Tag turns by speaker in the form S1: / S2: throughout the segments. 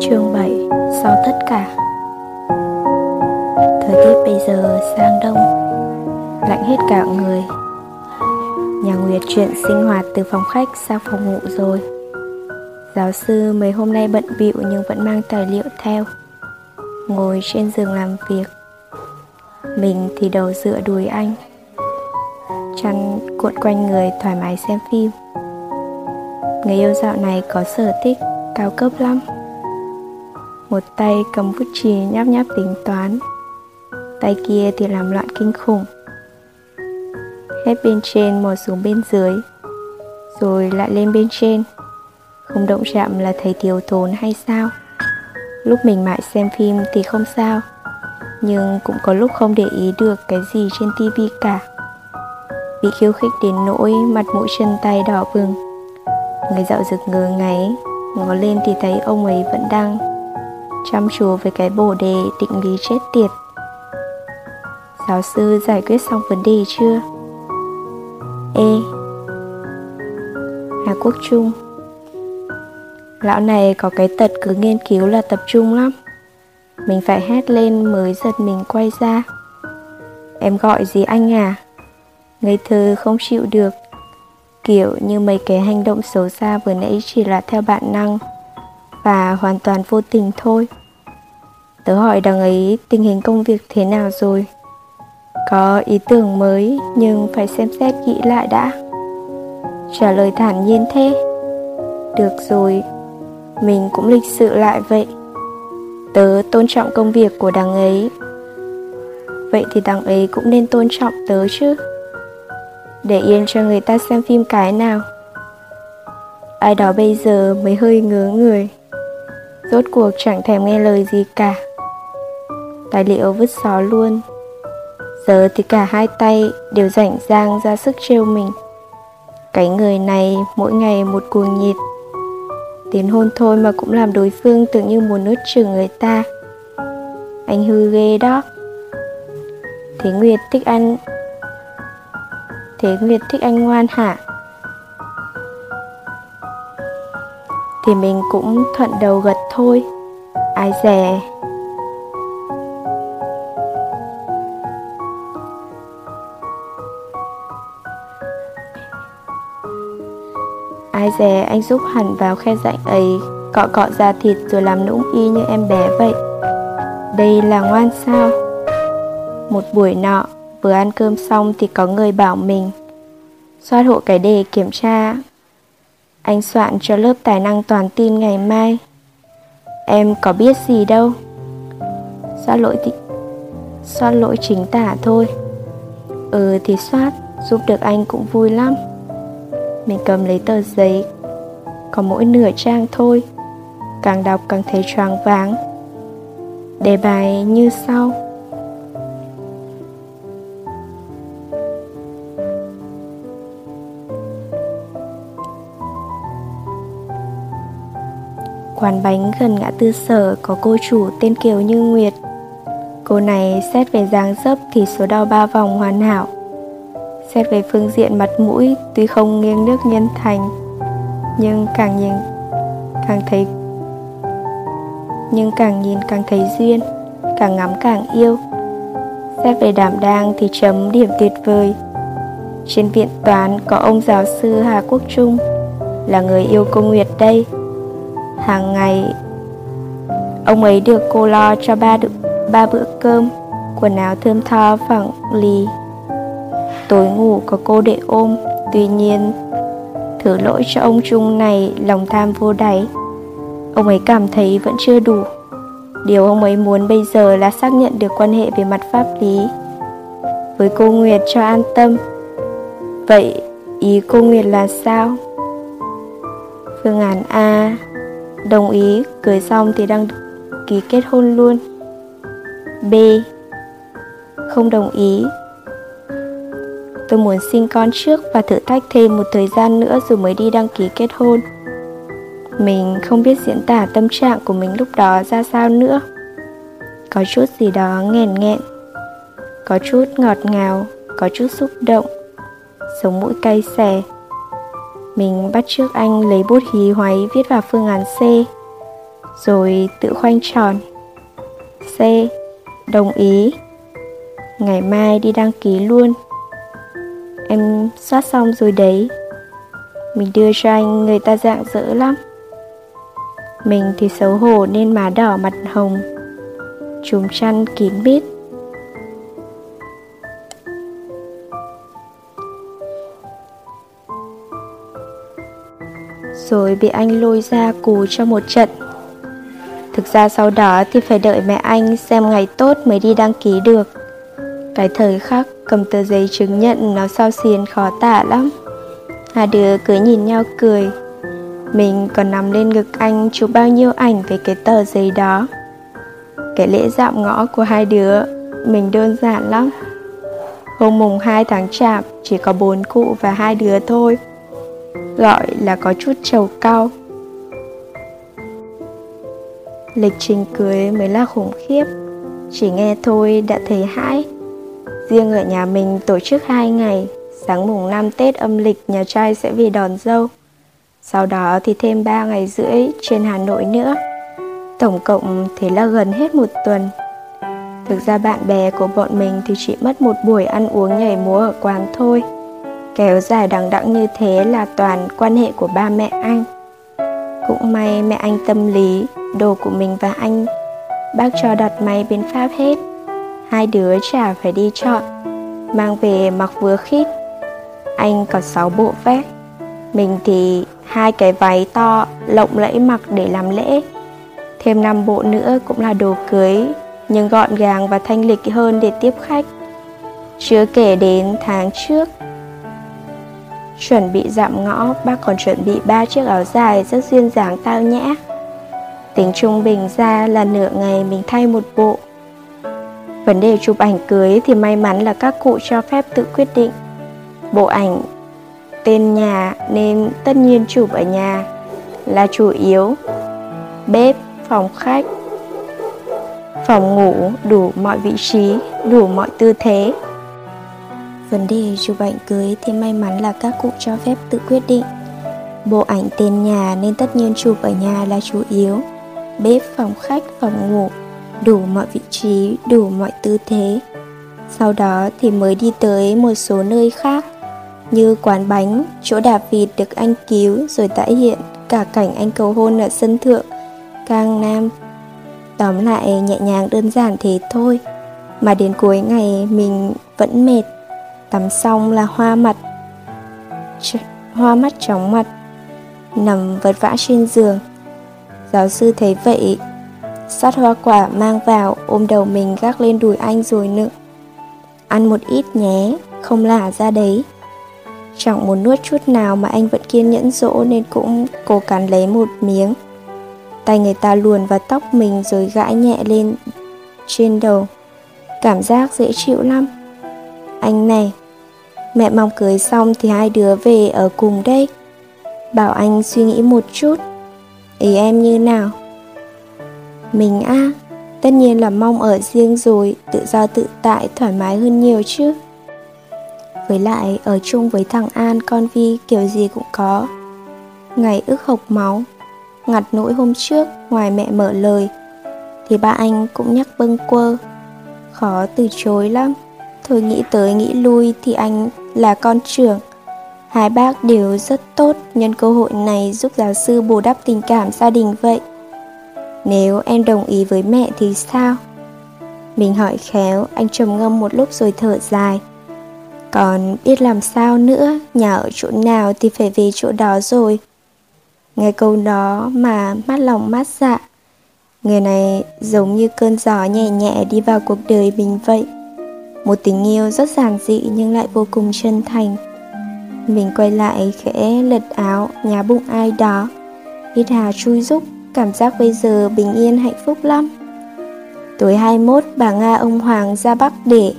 S1: Chương 7 Sau tất cả. Thời tiết bây giờ sang đông, Lạnh hết cả người. Nhà Nguyệt chuyển sinh hoạt từ phòng khách sang phòng ngủ rồi. Giáo sư mấy hôm nay bận bịu nhưng vẫn mang tài liệu theo, Ngồi trên giường làm việc. Mình thì đầu dựa đùi anh, Chăn cuộn quanh người thoải mái xem phim. Người yêu dạo này có sở thích cao cấp lắm. Một tay cầm bút chì nháp nháp tính toán. Tay kia thì làm loạn kinh khủng. Hết bên trên mò xuống bên dưới, Rồi lại lên bên trên. Không động chạm là thấy thiếu thốn hay sao? Lúc mình mãi xem phim thì không sao, Nhưng cũng có lúc không để ý được cái gì trên tivi cả. Bị khiêu khích đến nỗi mặt mũi chân tay đỏ bừng. Người dạo rực ngờ ngáy, Ngó lên thì thấy ông ấy vẫn đang Chăm chú với cái bồ đề định lý chết tiệt. Giáo sư giải quyết xong vấn đề chưa? Ê, Hà Quốc Trung, Lão này có cái tật cứ nghiên cứu là tập trung lắm. Mình phải hét lên mới giật mình quay ra. Em gọi gì anh à? Ngây thơ không chịu được. Kiểu như mấy cái hành động xấu xa vừa nãy chỉ là theo bản năng. Và hoàn toàn vô tình thôi. Tớ hỏi đằng ấy tình hình công việc thế nào rồi. Có ý tưởng mới, nhưng phải xem xét kỹ lại đã. Trả lời thản nhiên thế. Được rồi, Mình cũng lịch sự lại vậy. Tớ tôn trọng công việc của đằng ấy. Vậy thì đằng ấy cũng nên tôn trọng tớ chứ. Để yên cho người ta xem phim cái nào. Ai đó bây giờ mới hơi ngớ người rốt cuộc chẳng thèm nghe lời gì cả. Tài liệu vứt xó luôn. Giờ thì cả hai tay đều rảnh rang ra sức trêu mình. Cái người này mỗi ngày một cuồng nhiệt. Tiến hôn thôi mà cũng làm đối phương tưởng như muốn nuốt chửng người ta. Anh hư ghê đó. Thế nguyệt thích anh, Thế Nguyệt thích anh ngoan hả? Thì mình cũng thuận đầu gật thôi. Ai dè. Ai dè anh giúp hẳn vào khe rãnh ấy, Cọ cọ da thịt rồi làm nũng y như em bé vậy. Đây là ngoan sao? Một buổi nọ, Vừa ăn cơm xong thì có người bảo mình Soát hộ cái đề kiểm tra anh soạn cho lớp tài năng toàn tin ngày mai. Em có biết gì đâu. Soát lỗi thì Soát lỗi chính tả thôi. Ừ thì soát Giúp được anh cũng vui lắm. Mình cầm lấy tờ giấy, Có mỗi nửa trang thôi. Càng đọc càng thấy choáng váng. Đề bài như sau. Quán bánh gần ngã tư sở có cô chủ tên Kiều Như Nguyệt. Cô này xét về dáng dấp thì số đo ba vòng hoàn hảo. Xét về phương diện mặt mũi tuy không nghiêng nước nhân thành, nhưng càng nhìn càng thấy nhưng càng nhìn càng thấy duyên, càng ngắm càng yêu. Xét về đảm đang thì chấm điểm tuyệt vời. Trên viện toán có ông giáo sư Hà Quốc Trung là người yêu cô Nguyệt đây hàng ngày. Ông ấy được cô lo cho ba được ba bữa cơm, quần áo thơm tho phẳng lì. Tối ngủ có cô để ôm, tuy nhiên thử lỗi cho ông trung này lòng tham vô đáy. Ông ấy cảm thấy vẫn chưa đủ. Điều ông ấy muốn bây giờ là xác nhận được quan hệ về mặt pháp lý với cô nguyệt cho an tâm. Vậy ý cô nguyệt là sao? Phương án a. Đồng ý, cưới xong thì đăng ký kết hôn luôn. B. Không đồng ý. Tôi muốn sinh con trước và thử thách thêm một thời gian nữa rồi mới đi đăng ký kết hôn. Mình không biết diễn tả tâm trạng của mình lúc đó ra sao nữa. Có chút gì đó nghèn nghẹn. Có chút ngọt ngào Có chút xúc động. Sống mũi cay xè mình bắt trước anh lấy bút hí hoáy viết vào phương án C, Rồi tự khoanh tròn. C. Đồng ý. Ngày mai đi đăng ký luôn. Em soát xong rồi đấy. Mình đưa cho anh người ta dạng dỡ lắm. Mình thì xấu hổ nên má đỏ mặt hồng. Chùm chăn kín mít. Rồi bị anh lôi ra cù cho một trận. Thực ra sau đó thì phải đợi mẹ anh xem ngày tốt mới đi đăng ký được. Cái thời khắc cầm tờ giấy chứng nhận nó sao xiên khó tả lắm. Hai đứa cứ nhìn nhau cười. Mình còn nằm lên ngực anh chụp bao nhiêu ảnh về cái tờ giấy đó. Cái lễ dạm ngõ của hai đứa Mình đơn giản lắm. Hôm mùng 2 tháng chạp chỉ có bốn cụ và hai đứa thôi. Gọi là có chút trầu cao. Lịch trình cưới mới là khủng khiếp. Chỉ nghe thôi đã thấy hãi. Riêng ở nhà mình tổ chức 2 ngày. Sáng mùng 5 Tết âm lịch, nhà trai sẽ về đón dâu. Sau đó thì thêm 3 ngày rưỡi trên Hà Nội nữa. Tổng cộng thế là gần hết một tuần. Thực ra bạn bè của bọn mình thì chỉ mất một buổi ăn uống nhảy múa ở quán thôi. Kéo dài đằng đẵng như thế là toàn quan hệ của ba mẹ anh. Cũng may mẹ anh tâm lý, Đồ của mình và anh, Bác cho đặt máy bên Pháp hết. Hai đứa chả phải đi chọn, Mang về mặc vừa khít. Anh có 6 bộ vest, Mình thì hai cái váy to, Lộng lẫy mặc để làm lễ. Thêm 5 bộ nữa cũng là đồ cưới, Nhưng gọn gàng và thanh lịch hơn để tiếp khách. Chưa kể đến tháng trước Chuẩn bị dạm ngõ, bác còn chuẩn bị ba chiếc áo dài rất duyên dáng tao nhã. Tính trung bình ra là nửa ngày mình thay một bộ. Vấn đề chụp ảnh cưới thì may mắn là các cụ cho phép tự quyết định. Bộ ảnh tên nhà nên tất nhiên chụp ở nhà là chủ yếu. Bếp, phòng khách, phòng ngủ đủ mọi vị trí, đủ mọi tư thế. Vấn đề chụp ảnh cưới thì may mắn là các cụ cho phép tự quyết định. Bộ ảnh tên nhà nên tất nhiên chụp ở nhà là chủ yếu. Bếp, phòng khách, phòng ngủ, đủ mọi vị trí, đủ mọi tư thế. Sau đó thì mới đi tới một số nơi khác như quán bánh, chỗ đạp vịt được anh cứu rồi tái hiện cả cảnh anh cầu hôn ở sân thượng, Cang Nam. Tóm lại nhẹ nhàng đơn giản thế thôi, mà đến cuối ngày mình vẫn mệt Tắm xong là hoa mặt Ch Hoa mắt chóng mặt, Nằm vật vã trên giường. Giáo sư thấy vậy, sát hoa quả mang vào, Ôm đầu mình gác lên đùi anh rồi nữa Ăn một ít nhé, Không lả ra đấy. Chẳng muốn nuốt chút nào mà anh vẫn kiên nhẫn dỗ Nên cũng cố cắn lấy một miếng. Tay người ta luồn vào tóc mình Rồi gãi nhẹ lên trên đầu. Cảm giác dễ chịu lắm. Anh này Mẹ mong cưới xong thì hai đứa về ở cùng đây. Bảo anh suy nghĩ một chút. Ý em như nào? Mình a à, Tất nhiên là mong ở riêng rồi Tự do tự tại thoải mái hơn nhiều chứ. Với lại ở chung với thằng An Con Vi kiểu gì cũng có. Ngày ức hộc máu. Ngặt nỗi hôm trước Ngoài mẹ mở lời Thì ba anh cũng nhắc bâng quơ. Khó từ chối lắm. Thôi nghĩ tới nghĩ lui thì anh là con trưởng. Hai bác đều rất tốt nhân cơ hội này giúp giáo sư bù đắp tình cảm gia đình vậy. Nếu em đồng ý với mẹ thì sao? Mình hỏi khéo, anh trầm ngâm một lúc rồi thở dài. Còn biết làm sao nữa, nhà ở chỗ nào thì phải về chỗ đó rồi. Nghe câu đó mà mát lòng mát dạ. Người này giống như cơn gió nhẹ nhẹ đi vào cuộc đời mình vậy. Một tình yêu rất giản dị nhưng lại vô cùng chân thành. Mình quay lại khẽ lật áo nhà bụng ai đó. Hít hà chui rúc, Cảm giác bây giờ bình yên hạnh phúc lắm. Tối 21 bà Nga ông Hoàng ra Bắc để.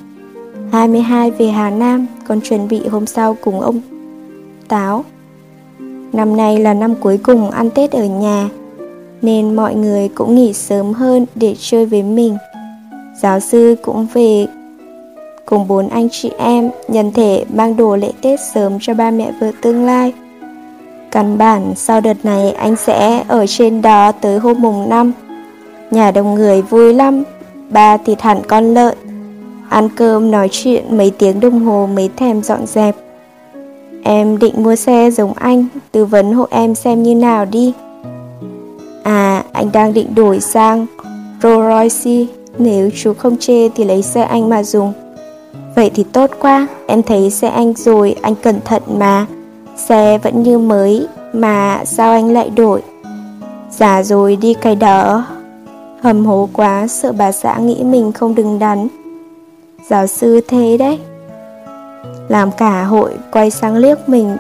S1: 22 về Hà Nam, Còn chuẩn bị hôm sau cùng ông Táo. Năm nay là năm cuối cùng ăn Tết ở nhà, Nên mọi người cũng nghỉ sớm hơn để chơi với mình. Giáo sư cũng về cùng bốn anh chị em nhân thể mang đồ lễ Tết sớm cho ba mẹ vợ tương lai. Căn bản sau đợt này anh sẽ ở trên đó tới hôm mùng năm. Nhà đông người vui lắm, Ba thịt hẳn con lợn, Ăn cơm nói chuyện mấy tiếng đồng hồ mới thèm dọn dẹp Em định mua xe giống anh, Tư vấn hộ em xem như nào đi À anh đang định đổi sang Rolls Royce Nếu chú không chê thì lấy xe anh mà dùng Vậy thì tốt quá, Em thấy xe anh rồi, Anh cẩn thận mà. Xe vẫn như mới, Mà sao anh lại đổi? Già rồi đi cái đó Hầm hố quá, Sợ bà xã nghĩ mình không đứng đắn. Giáo sư thế đấy. Làm cả hội quay sang liếc mình.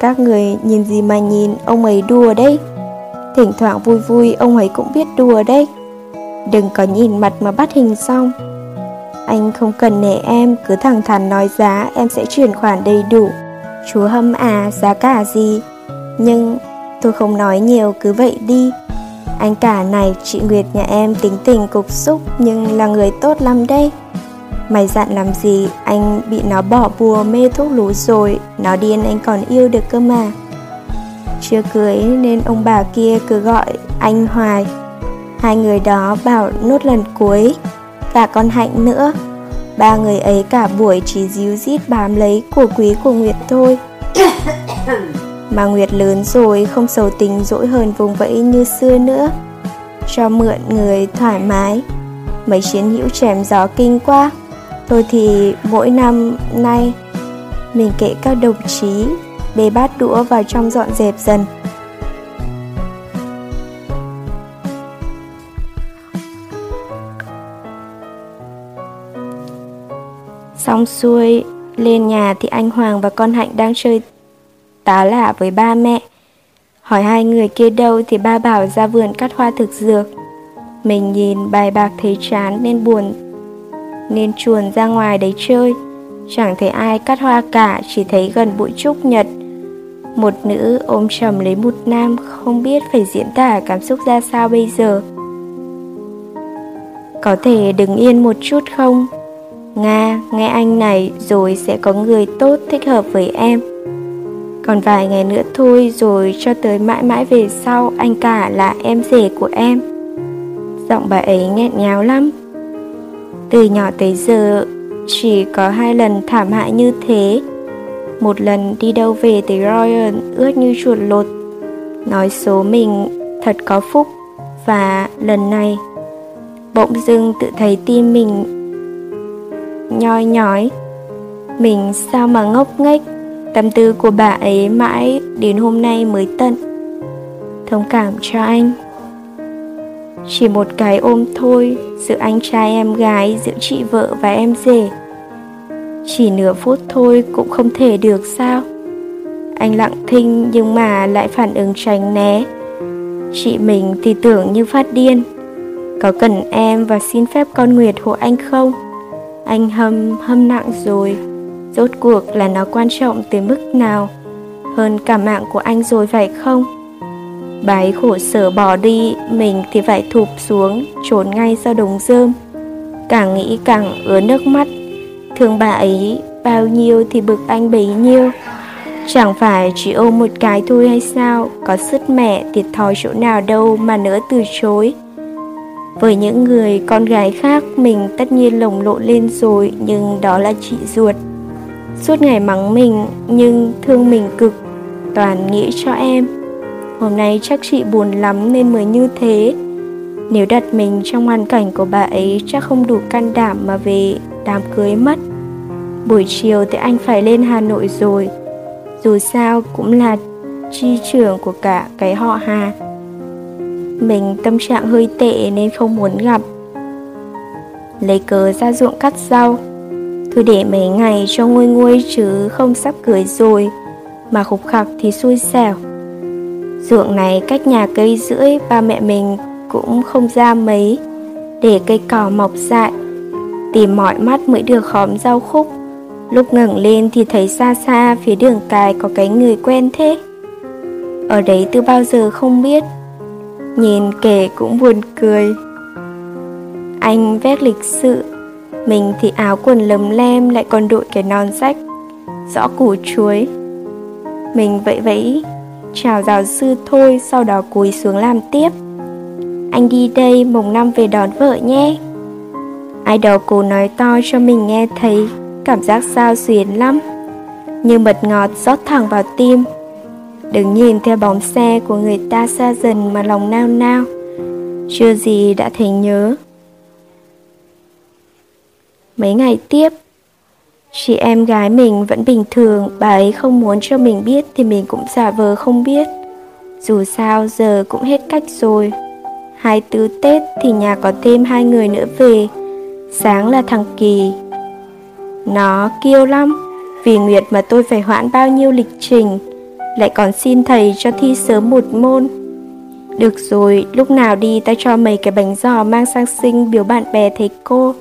S1: Các người nhìn gì mà nhìn, Ông ấy đùa đấy. Thỉnh thoảng vui vui, Ông ấy cũng biết đùa đấy. Đừng có nhìn mặt mà bắt hình xong. Anh không cần nể em, Cứ thẳng thắn nói giá, Em sẽ chuyển khoản đầy đủ. Chú hâm à giá cả gì? Nhưng tôi không nói nhiều, cứ vậy đi. Anh cả này, chị Nguyệt nhà em tính tình cục xúc, Nhưng là người tốt lắm đây Mày dặn làm gì? Anh bị nó bỏ bùa, mê thuốc lú rồi. Nó điên anh còn yêu được cơ mà. Chưa cưới nên ông bà kia cứ gọi anh hoài. Hai người đó bảo nốt lần cuối. Cả con Hạnh nữa. Ba người ấy cả buổi chỉ díu dít bám lấy của quý của Nguyệt thôi. Mà Nguyệt lớn rồi không sầu tình dỗi hơn vùng vẫy như xưa nữa. Cho mượn người thoải mái. Mấy chiến hữu chém gió kinh quá. Thôi thì mỗi năm nay Mình kể các đồng chí Bê bát đũa vào trong dọn dẹp dần Xong xuôi, lên nhà thì anh Hoàng và con Hạnh đang chơi tá lả với ba mẹ. Hỏi hai người kia đâu thì ba bảo ra vườn cắt hoa thực dược. Mình nhìn bài bạc thấy chán nên buồn nên chuồn ra ngoài đấy chơi. Chẳng thấy ai cắt hoa cả, chỉ thấy gần bụi trúc nhật. Một nữ ôm chầm lấy một nam không biết phải diễn tả cảm xúc ra sao bây giờ. Có thể đứng yên một chút không? Nga, nghe anh này rồi sẽ có người tốt thích hợp với em. Còn vài ngày nữa thôi rồi cho tới mãi mãi về sau anh cả là em rể của em. Giọng bà ấy nghẹn ngào lắm. Từ nhỏ tới giờ chỉ có hai lần thảm hại như thế. Một lần đi đâu về tới Royal ướt như chuột lột. Nói số mình thật có phúc và lần này bỗng dưng tự thấy tim mình nhoi nhói. Mình sao mà ngốc nghếch? Tâm tư của bà ấy mãi đến hôm nay mới tận. Thông cảm cho anh. Chỉ một cái ôm thôi, giữa anh trai em gái, giữa chị vợ và em rể. Chỉ nửa phút thôi cũng không thể được sao? Anh lặng thinh nhưng mà lại phản ứng tránh né. Chị mình thì tưởng như phát điên. Có cần em và xin phép con nguyệt hộ anh không? Anh hâm hâm nặng rồi. Rốt cuộc là nó quan trọng tới mức nào? Hơn cả mạng của anh rồi phải không? Bà ấy khổ sở bỏ đi, mình thì phải thụp xuống, trốn ngay sau đống rơm. Càng nghĩ càng ứa nước mắt. Thương bà ấy, bao nhiêu thì bực anh bấy nhiêu? Chẳng phải chỉ ôm một cái thôi hay sao? Có sứt mẹ thiệt thòi chỗ nào đâu mà nỡ từ chối với những người con gái khác, mình tất nhiên lồng lộn lên rồi, nhưng đó là chị ruột. Suốt ngày mắng mình, nhưng thương mình cực, toàn nghĩ cho em. Hôm nay chắc chị buồn lắm nên mới như thế. Nếu đặt mình trong hoàn cảnh của bà ấy, chắc không đủ can đảm mà về đám cưới mất. Buổi chiều thì anh phải lên hà nội rồi. Dù sao cũng là chi trưởng của cả cái họ hà mình tâm trạng hơi tệ nên không muốn gặp. Lấy cớ ra ruộng cắt rau. Cứ để mấy ngày cho nguôi nguôi chứ không sắp cưới rồi, Mà khục khặc thì xui xẻo. Ruộng này cách nhà cây rưỡi ba mẹ mình cũng không ra mấy, Để cây cỏ mọc dại. Tìm mọi mắt mới được khóm rau khúc. Lúc ngẩng lên thì thấy xa xa phía đường cài có cái người quen thế. Ở đấy từ bao giờ không biết. Nhìn kể cũng buồn cười. Anh vét lịch sự. Mình thì áo quần lấm lem lại còn đội cái nón rách Rõ củ chuối. Mình vẫy vẫy. Chào giáo sư thôi, Sau đó cúi xuống làm tiếp. Anh đi đây, mùng năm về đón vợ nhé. Ai đó cố nói to cho mình nghe thấy. Cảm giác sao xuyến lắm. Như mật ngọt rót thẳng vào tim. Đừng nhìn theo bóng xe của người ta xa dần mà lòng nao nao. Chưa gì đã thấy nhớ. Mấy ngày tiếp, Chị em gái mình vẫn bình thường. Bà ấy không muốn cho mình biết Thì mình cũng giả vờ không biết. Dù sao, giờ cũng hết cách rồi. Hai tứ Tết thì nhà có thêm hai người nữa về. Sáng là thằng Kỳ. Nó kêu lắm, Vì Nguyệt mà tôi phải hoãn bao nhiêu lịch trình. Lại còn xin thầy cho thi sớm một môn. Được rồi, lúc nào đi ta cho mấy cái bánh giò mang sang sinh biểu bạn bè thầy cô.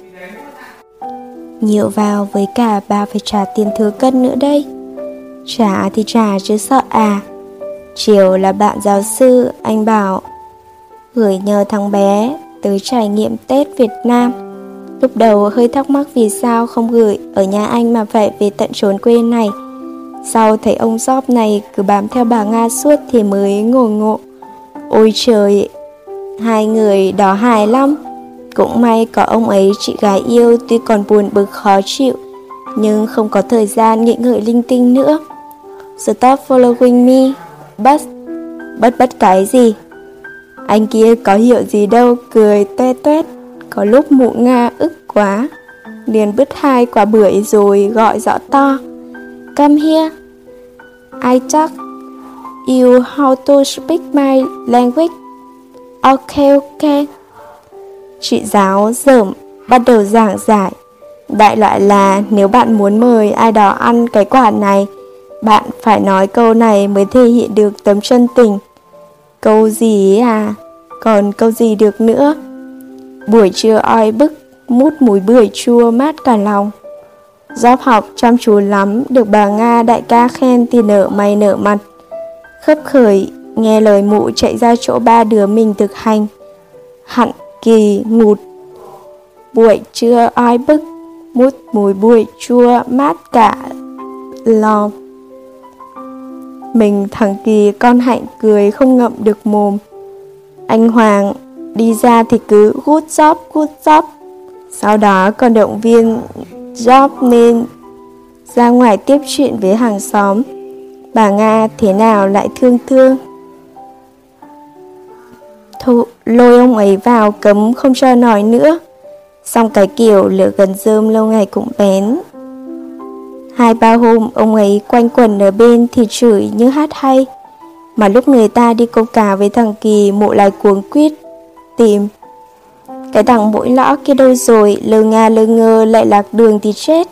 S1: Nhiều vào với cả bà phải trả tiền thừa cân nữa đây. Trả thì trả chứ sợ à. Chiều là bạn giáo sư Anh bảo Gửi nhờ thằng bé Tới trải nghiệm Tết Việt Nam. Lúc đầu hơi thắc mắc vì sao không gửi Ở nhà anh mà phải về tận trốn quê này. Sau thấy ông Job này cứ bám theo bà Nga suốt thì mới ngồi ngộ Ôi trời Hai người đó hài lắm cũng may có ông ấy chị gái yêu tuy còn buồn bực khó chịu, nhưng không có thời gian nghĩ ngợi linh tinh nữa. Stop following me, bất, bất bất cái gì. Anh kia có hiểu gì đâu, cười toe toét, có lúc mụ Nga ức quá. Liền bứt hai quả bưởi rồi gọi rõ to. Come here. I talk you how to speak my language. Okay, okay. Chị giáo dởm bắt đầu giảng giải Đại loại là nếu bạn muốn mời ai đó ăn cái quả này Bạn phải nói câu này mới thể hiện được tấm chân tình Câu gì à Còn câu gì được nữa Buổi trưa oi bức Mút mùi bưởi chua mát cả lòng Gióp học chăm chú lắm, Được bà Nga đại ca khen thì nở mày nở mặt. Khấp khởi, Nghe lời mụ chạy ra chỗ ba đứa mình thực hành. Hẳn kỳ ngụt. Buổi trưa oi bức? Mút mùi bụi chua, mát cả lò mình thằng kỳ con hạnh cười không ngậm được mồm. Anh hoàng đi ra thì cứ gút job gút job sau đó còn động viên job nên ra ngoài tiếp chuyện với hàng xóm. Bà nga thế nào lại thương thương? Thu, lôi ông ấy vào cấm không cho nói nữa. Xong cái kiểu lửa gần rơm lâu ngày cũng bén. Hai ba hôm ông ấy quanh quẩn ở bên thì chửi như hát hay. Mà lúc người ta đi câu cá với thằng Kỳ mộ lại cuống quýt Tìm cái thằng mũi lõ kia đâu rồi Lơ nga lơ ngơ lại lạc đường thì chết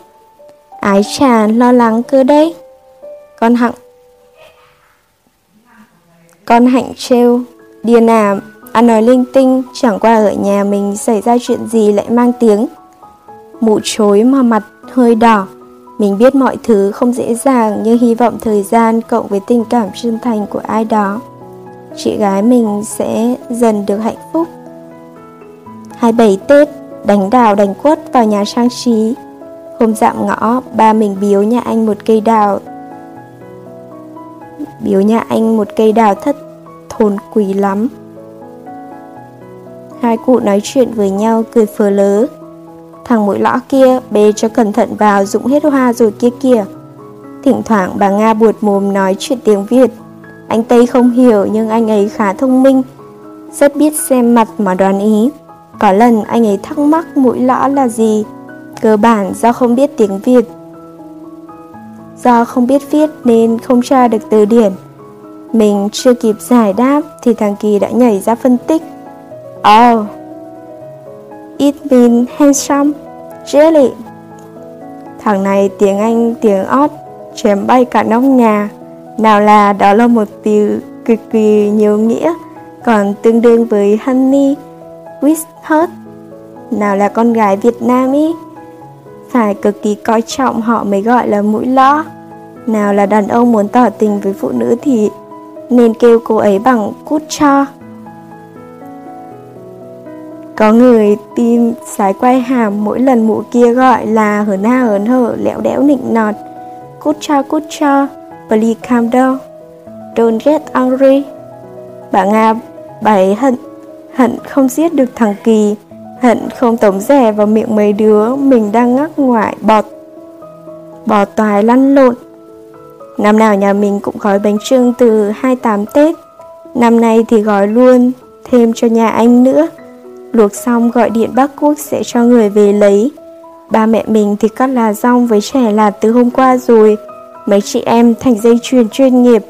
S1: Ái chà lo lắng cơ đấy Con hặng Con hạnh trêu Điên à Ăn nói linh tinh, chẳng qua ở nhà mình xảy ra chuyện gì lại mang tiếng. Mụ chối mà mặt hơi đỏ. Mình biết mọi thứ không dễ dàng nhưng hy vọng thời gian cộng với tình cảm chân thành của ai đó. Chị gái mình sẽ dần được hạnh phúc. 27 Tết, đánh đào đánh quất vào nhà trang trí. Hôm dạm ngõ, ba mình biếu nhà anh một cây đào. Biếu nhà anh một cây đào thất thồn quý lắm. Hai cụ nói chuyện với nhau cười phờ lớ Thằng mũi lõ kia bê cho cẩn thận vào dụng hết hoa rồi kia kìa Thỉnh thoảng bà Nga buột mồm nói chuyện tiếng Việt Anh Tây không hiểu nhưng anh ấy khá thông minh Rất biết xem mặt mà đoán ý có lần anh ấy thắc mắc mũi lõ là gì? Cơ bản do không biết tiếng Việt. Do không biết viết nên không tra được từ điển. Mình chưa kịp giải đáp thì thằng Kỳ đã nhảy ra phân tích. Oh, it means handsome, really. Thằng này tiếng Anh tiếng ót, chém bay cả nóc nhà. Nào là đó là một từ cực kỳ nhiều nghĩa, còn tương đương với honey, with hurt. Nào là con gái Việt Nam ý, phải cực kỳ coi trọng họ mới gọi là mũi lõ. Nào là đàn ông muốn tỏ tình với phụ nữ thì nên kêu cô ấy bằng cút cho. Có người tim sái quay hàm mỗi lần mụ kia gọi là hớn ha hớn hở, lẽo đẽo nịnh nọt. Cút cho, cút cho, please calm down. Don't get angry. Bà Nga bày hận, hận không giết được thằng Kỳ, hận không tống rẻ vào miệng mấy đứa mình đang ngắc ngoại bọt. Bò toài lăn lộn. Năm nào nhà mình cũng gói bánh trưng từ 28 Tết, năm nay thì gói luôn thêm cho nhà anh nữa. Luộc xong gọi điện bác Quốc sẽ cho người về lấy. Ba mẹ mình thì cắt là rong với trẻ là từ hôm qua rồi. Mấy chị em thành dây chuyền chuyên nghiệp.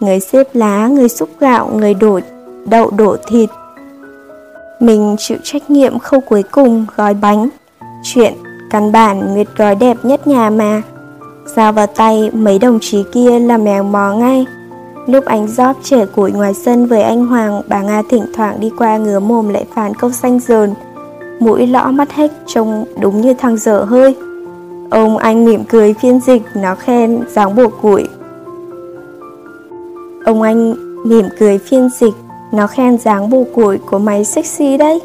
S1: Người xếp lá, người xúc gạo, người đổ đậu đổ thịt. Mình chịu trách nhiệm khâu cuối cùng gói bánh. Chuyện căn bản Nguyệt gói đẹp nhất nhà mà. Giao vào tay mấy đồng chí kia là mèo mò ngay. Lúc anh rót trẻ củi ngoài sân với anh Hoàng, bà Nga thỉnh thoảng đi qua ngứa mồm lại phán câu xanh dờn. Mũi lõ mắt hếch trông đúng như thằng dở hơi. Ông anh mỉm cười phiên dịch, nó khen dáng buộc củi. Ông anh mỉm cười phiên dịch, nó khen dáng bù củi của mày sexy đấy.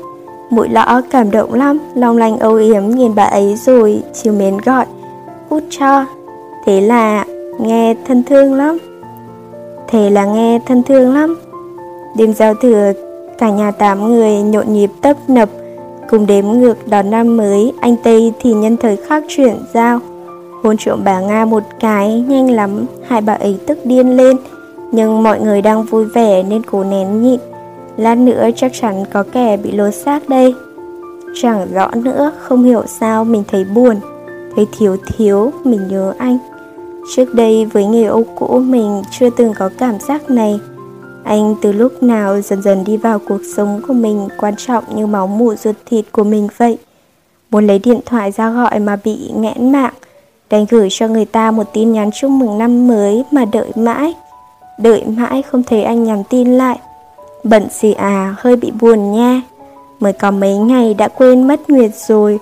S1: Mũi lõ cảm động lắm, long lanh âu yếm nhìn bà ấy rồi chiều mến gọi. Út cho, thế là nghe thân thương lắm. Thế là nghe thân thương lắm Đêm giao thừa Cả nhà tám người nhộn nhịp tấp nập Cùng đếm ngược đón năm mới Anh Tây thì nhân thời khắc chuyển giao Hôn trộm bà Nga một cái Nhanh lắm Hai bà ấy tức điên lên nhưng mọi người đang vui vẻ Nên cố nén nhịn Lát nữa chắc chắn có kẻ bị lột xác đây Chẳng rõ nữa Không hiểu sao mình thấy buồn Thấy thiếu thiếu Mình nhớ anh Trước đây với người Âu cũ mình chưa từng có cảm giác này. Anh từ lúc nào dần dần đi vào cuộc sống của mình quan trọng như máu mủ ruột thịt của mình vậy. Muốn lấy điện thoại ra gọi mà bị nghẽn mạng, đành gửi cho người ta một tin nhắn chúc mừng năm mới mà đợi mãi. Đợi mãi không thấy anh nhắn tin lại. Bận gì à, hơi bị buồn nha. Mới có mấy ngày đã quên mất Nguyệt rồi.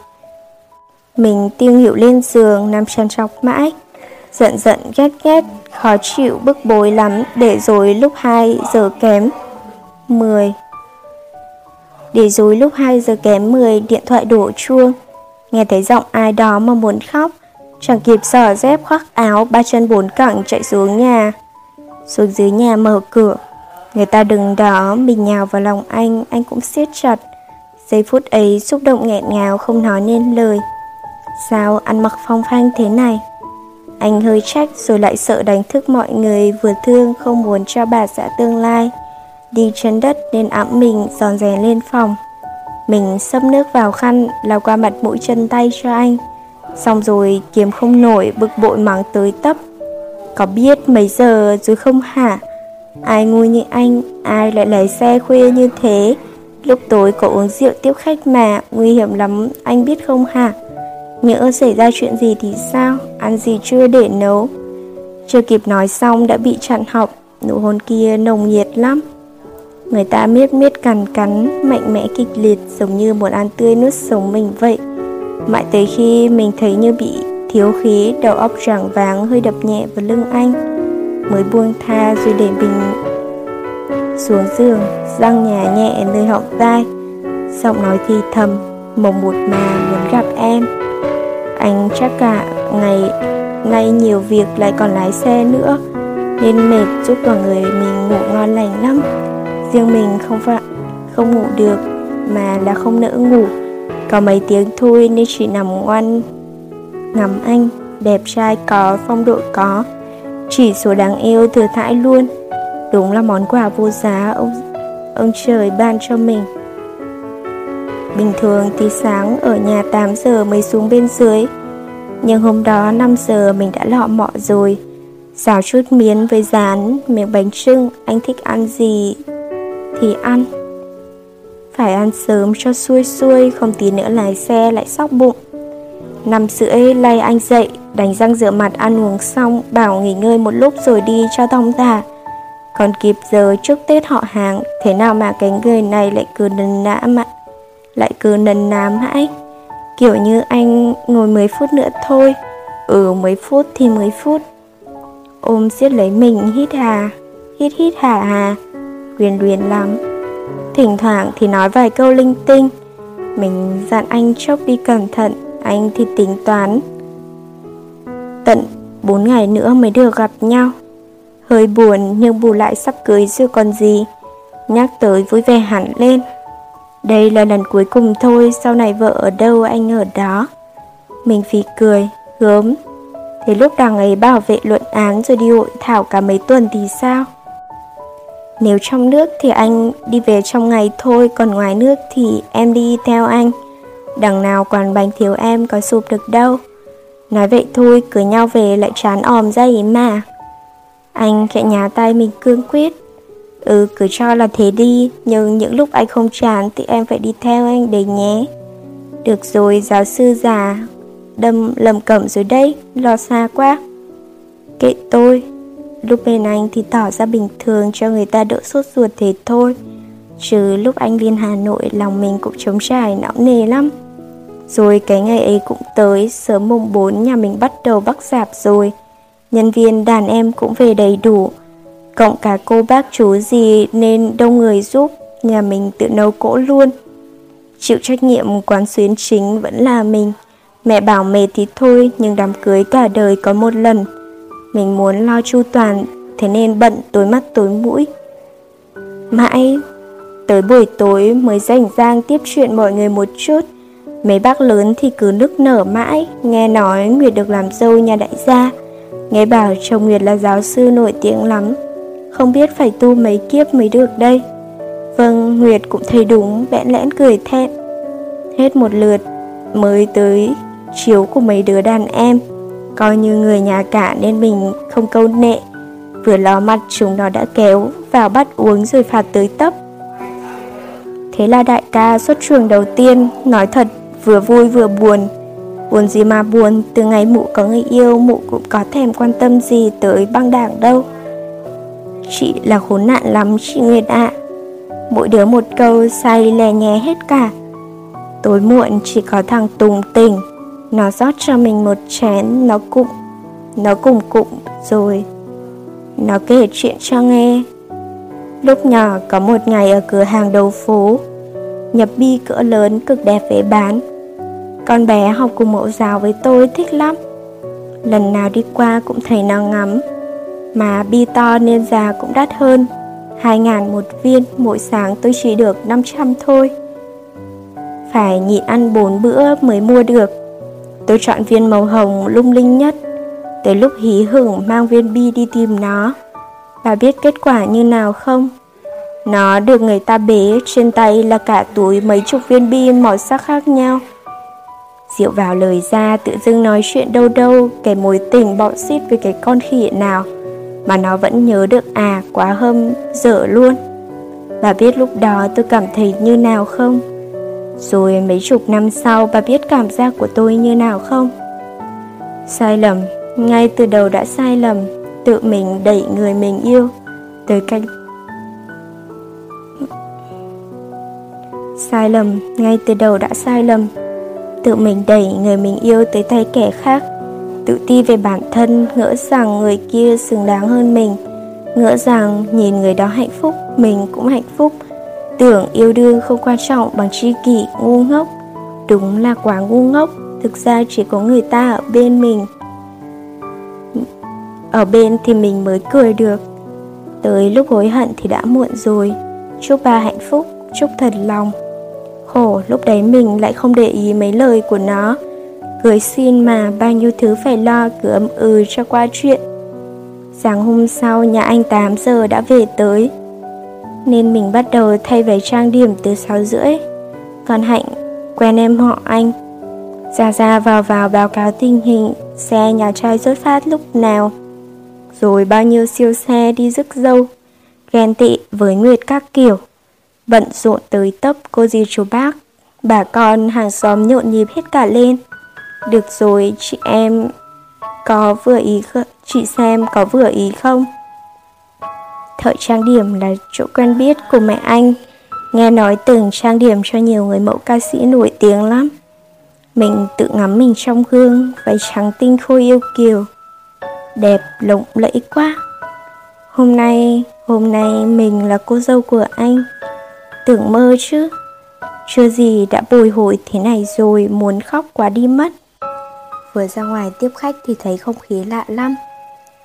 S1: Mình tiêu nghỉu lên giường nằm chăn chọc mãi giận giận ghét ghét, khó chịu bức bối lắm để rồi lúc 2 giờ kém 10. Để rồi lúc 2 giờ kém 10 điện thoại đổ chuông, nghe thấy giọng ai đó mà muốn khóc, chẳng kịp sỏ dép khoác áo ba chân bốn cẳng chạy xuống nhà. Xuống dưới nhà mở cửa, người ta đứng đó mình nhào vào lòng anh, anh cũng siết chặt. Giây phút ấy xúc động nghẹn ngào không nói nên lời. Sao ăn mặc phong phanh thế này? Anh hơi trách rồi lại sợ đánh thức mọi người vừa thương không muốn cho bà xã tương lai. Đi chân đất nên ẵm mình giòn rè lên phòng. Mình xâm nước vào khăn lau qua mặt mũi chân tay cho anh. Xong rồi kiếm không nổi bực bội mắng tới tấp. Có biết mấy giờ rồi không hả? Ai ngu như anh, ai lại lái xe khuya như thế? Lúc tối có uống rượu tiếp khách mà, nguy hiểm lắm, anh biết không hả? Nhỡ xảy ra chuyện gì thì sao Ăn gì chưa để nấu Chưa kịp nói xong đã bị chặn học Nụ hôn kia nồng nhiệt lắm Người ta miết miết cằn cắn Mạnh mẽ kịch liệt Giống như một ăn tươi nuốt sống mình vậy Mãi tới khi mình thấy như bị thiếu khí, Đầu óc rạng váng, hơi đập nhẹ vào lưng anh. Mới buông tha rồi để bình xuống giường, Răng nhà nhẹ nơi họng tai. Giọng nói thì thầm, Mộng một mà muốn gặp em. Anh chắc cả ngày nay nhiều việc lại còn lái xe nữa, Nên mệt giúp cả người mình ngủ ngon lành lắm. Riêng mình không phải, không ngủ được, Mà là không nỡ ngủ. Có mấy tiếng thôi nên chỉ nằm ngoan Ngắm anh Đẹp trai có, phong độ có. Chỉ số đáng yêu thừa thãi luôn. Đúng là món quà vô giá ông, ông trời ban cho mình. Bình thường thì sáng ở nhà 8 giờ mới xuống bên dưới. Nhưng hôm đó 5 giờ mình đã lọ mọ rồi. Xào chút miến với rán, miếng bánh trưng Anh thích ăn gì thì ăn. Phải ăn sớm cho xuôi xuôi Không tí nữa lái xe lại sóc bụng. Năm rưỡi, lay anh dậy, Đánh răng rửa mặt, ăn uống xong, Bảo nghỉ ngơi một lúc rồi đi cho thong thả. Còn kịp giờ trước Tết họ hàng, Thế nào mà cái người này lại cứ nấn nã mà lại cứ nấn ná mãi Kiểu như anh ngồi mấy phút nữa thôi. Ừ mấy phút thì mấy phút. Ôm siết lấy mình, hít hà, Hít hít hà hà. Quyền luyến lắm. Thỉnh thoảng thì nói vài câu linh tinh. Mình dặn anh chốc đi cẩn thận. Anh thì tính toán. Tận 4 ngày nữa mới được gặp nhau. Hơi buồn nhưng bù lại sắp cưới rồi còn gì. Nhắc tới vui vẻ hẳn lên. Đây là lần cuối cùng thôi, Sau này vợ ở đâu anh ở đó. Mình phì cười, Gớm. Thế lúc đằng ấy bảo vệ luận án Rồi đi hội thảo cả mấy tuần thì sao? Nếu trong nước thì anh đi về trong ngày thôi, Còn ngoài nước thì em đi theo anh. Đằng nào còn bánh thiếu em có sụp được đâu. Nói vậy thôi, cưới nhau về lại chán òm ra ý mà. Anh khẽ nhá tay mình cương quyết. Ừ, cứ cho là thế đi Nhưng những lúc anh không chán thì em phải đi theo anh đấy nhé. Được rồi, giáo sư già. Đâm lầm cẩm rồi đây, lo xa quá. Kệ tôi. Lúc bên anh thì tỏ ra bình thường cho người ta đỡ sốt ruột thế thôi. Chứ lúc anh lên Hà Nội lòng mình cũng trống trải não nề lắm rồi cái ngày ấy cũng tới, sớm mùng 4 nhà mình bắt đầu bắt dạp rồi. Nhân viên đàn em cũng về đầy đủ, cộng cả cô bác chú gì nên đông người giúp, nhà mình tự nấu cỗ luôn. Chịu trách nhiệm quán xuyến chính vẫn là mình. Mẹ bảo mệt thì thôi, nhưng đám cưới cả đời có một lần. Mình muốn lo chu toàn, thế nên bận tối mắt tối mũi. Mãi, tới buổi tối mới rảnh rang tiếp chuyện mọi người một chút. Mấy bác lớn thì cứ nức nở mãi, nghe nói Nguyệt được làm dâu nhà đại gia. Nghe bảo chồng Nguyệt là giáo sư nổi tiếng lắm, không biết phải tu mấy kiếp mới được đây. Vâng, Nguyệt cũng thấy đúng, bẽn lẽn cười thẹn. Hết một lượt, mới tới chiếu của mấy đứa đàn em. Coi như người nhà cả nên mình không câu nệ. Vừa ló mặt chúng nó đã kéo vào bắt uống rồi phạt tới tấp. Thế là đại ca xuất trường đầu tiên, nói thật vừa vui vừa buồn. Buồn gì mà buồn, từ ngày mụ có người yêu, mụ cũng có thèm quan tâm gì tới băng đảng đâu. Chị là khốn nạn lắm, chị Nguyệt ạ. Mỗi đứa một câu say lè nhé hết cả. Tối muộn chỉ có thằng Tùng tỉnh, nó rót cho mình một chén, nó cụng, nó cùng cụng rồi. Nó kể chuyện cho nghe. Lúc nhỏ có một ngày ở cửa hàng đầu phố, nhập bi cỡ lớn cực đẹp về bán. Con bé học cùng mẫu giáo với tôi thích lắm. Lần nào đi qua cũng thấy nó ngắm, Mà bi to nên giá cũng đắt hơn. 2 ngàn một viên, Mỗi sáng tôi chỉ được 500 thôi. Phải nhịn ăn bốn bữa mới mua được. Tôi chọn viên màu hồng lung linh nhất. Tới lúc hí hửng mang viên bi đi tìm nó. Bà biết kết quả như nào không? Nó được người ta bế trên tay là cả túi mấy chục viên bi màu sắc khác nhau. Diệu vào lời ra tự dưng nói chuyện đâu đâu Cái mối tình bọn xít với cái con khỉ nào Mà nó vẫn nhớ được à quá hâm dở luôn Bà biết lúc đó tôi cảm thấy như nào không? Rồi mấy chục năm sau bà biết cảm giác của tôi như nào không? Sai lầm, ngay từ đầu đã sai lầm Tự mình đẩy người mình yêu Tới cách Sai lầm, ngay từ đầu đã sai lầm tự mình đẩy người mình yêu tới tay kẻ khác. Tự ti về bản thân, ngỡ rằng người kia xứng đáng hơn mình. Ngỡ rằng nhìn người đó hạnh phúc, mình cũng hạnh phúc. Tưởng yêu đương không quan trọng bằng tri kỷ ngu ngốc. Đúng là quá ngu ngốc, thực ra chỉ có người ta ở bên mình. Ở bên thì mình mới cười được. Tới lúc hối hận thì đã muộn rồi. Chúc ba hạnh phúc, chúc thật lòng. Khổ lúc đấy mình lại không để ý mấy lời của nó. Cưới xin mà bao nhiêu thứ phải lo, cứ ấm ừ cho qua chuyện. Sáng hôm sau, nhà anh 8 giờ đã về tới. Nên mình bắt đầu thay váy trang điểm từ 6 rưỡi. Còn Hạnh, quen em họ anh. Ra ra vào vào báo cáo tình hình, Xe nhà trai xuất phát lúc nào. Rồi bao nhiêu siêu xe đi rước dâu. Ghen tị với Nguyệt các kiểu bận rộn tới tấp cô dì chú bác, bà con hàng xóm nhộn nhịp hết cả lên. Được rồi, chị em có vừa ý chị xem có vừa ý không? Thợ trang điểm là chỗ quen biết của mẹ anh, nghe nói từng trang điểm cho nhiều người mẫu ca sĩ nổi tiếng lắm. Mình tự ngắm mình trong gương, váy trắng tinh khôi yêu kiều, đẹp lộng lẫy quá. Hôm nay, hôm nay mình là cô dâu của anh tưởng mơ chứ. Chưa gì đã bồi hồi thế này rồi Muốn khóc quá đi mất. Vừa ra ngoài tiếp khách thì thấy không khí lạ lắm.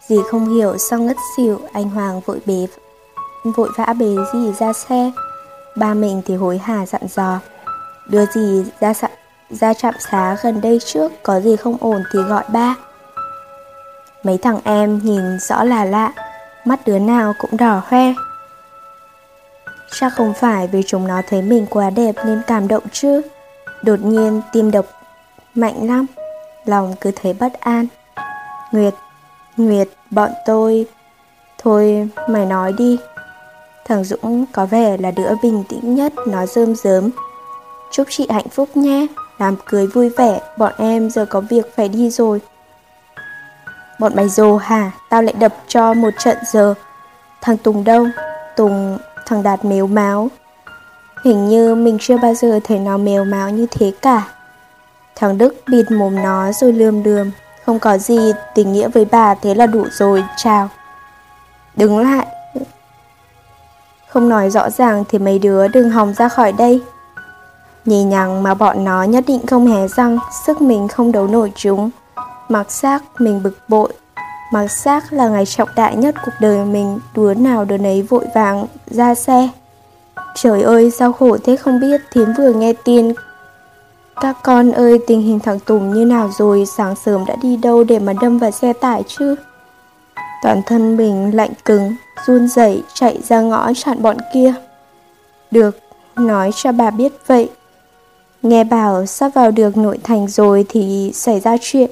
S1: Dì không hiểu sao ngất xỉu Anh Hoàng vội bế Vội vã bế dì ra xe. Ba mình thì hối hả dặn dò Đưa dì ra, ra trạm xá gần đây trước Có gì không ổn thì gọi ba. Mấy thằng em nhìn rõ là lạ Mắt đứa nào cũng đỏ hoe. Chắc không phải vì chúng nó thấy mình quá đẹp nên cảm động chứ. Đột nhiên tim đập mạnh lắm. Lòng cứ thấy bất an. Nguyệt, Nguyệt, bọn tôi. Thôi mày nói đi. Thằng Dũng có vẻ là đứa bình tĩnh nhất Nó rơm rớm. Chúc chị hạnh phúc nhé. Làm cưới vui vẻ Bọn em giờ có việc phải đi rồi. Bọn mày dồ hả? Tao lại đập cho một trận giờ. Thằng Tùng đâu? Tùng thằng Đạt mếu máu. Hình như mình chưa bao giờ thấy nó mèo máu như thế cả. Thằng Đức bịt mồm nó rồi lườm lườm. Không có gì tình nghĩa với bà thế là đủ rồi, Chào. Đứng lại. Không nói rõ ràng thì mấy đứa đừng hòng ra khỏi đây. Nhì nhằng mà bọn nó nhất định không hé răng, Sức mình không đấu nổi chúng. Mặc xác mình bực bội. Mặc xác là ngày trọng đại nhất cuộc đời mình, Đứa nào đứa nấy vội vàng ra xe. Trời ơi, sao khổ thế không biết Thiếm vừa nghe tin. Các con ơi, tình hình thằng Tùng như nào rồi, Sáng sớm đã đi đâu để mà đâm vào xe tải chứ? Toàn thân mình lạnh cứng, Run rẩy, chạy ra ngõ chặn bọn kia. Được, Nói cho bà biết vậy. Nghe bảo sắp vào được nội thành rồi thì xảy ra chuyện.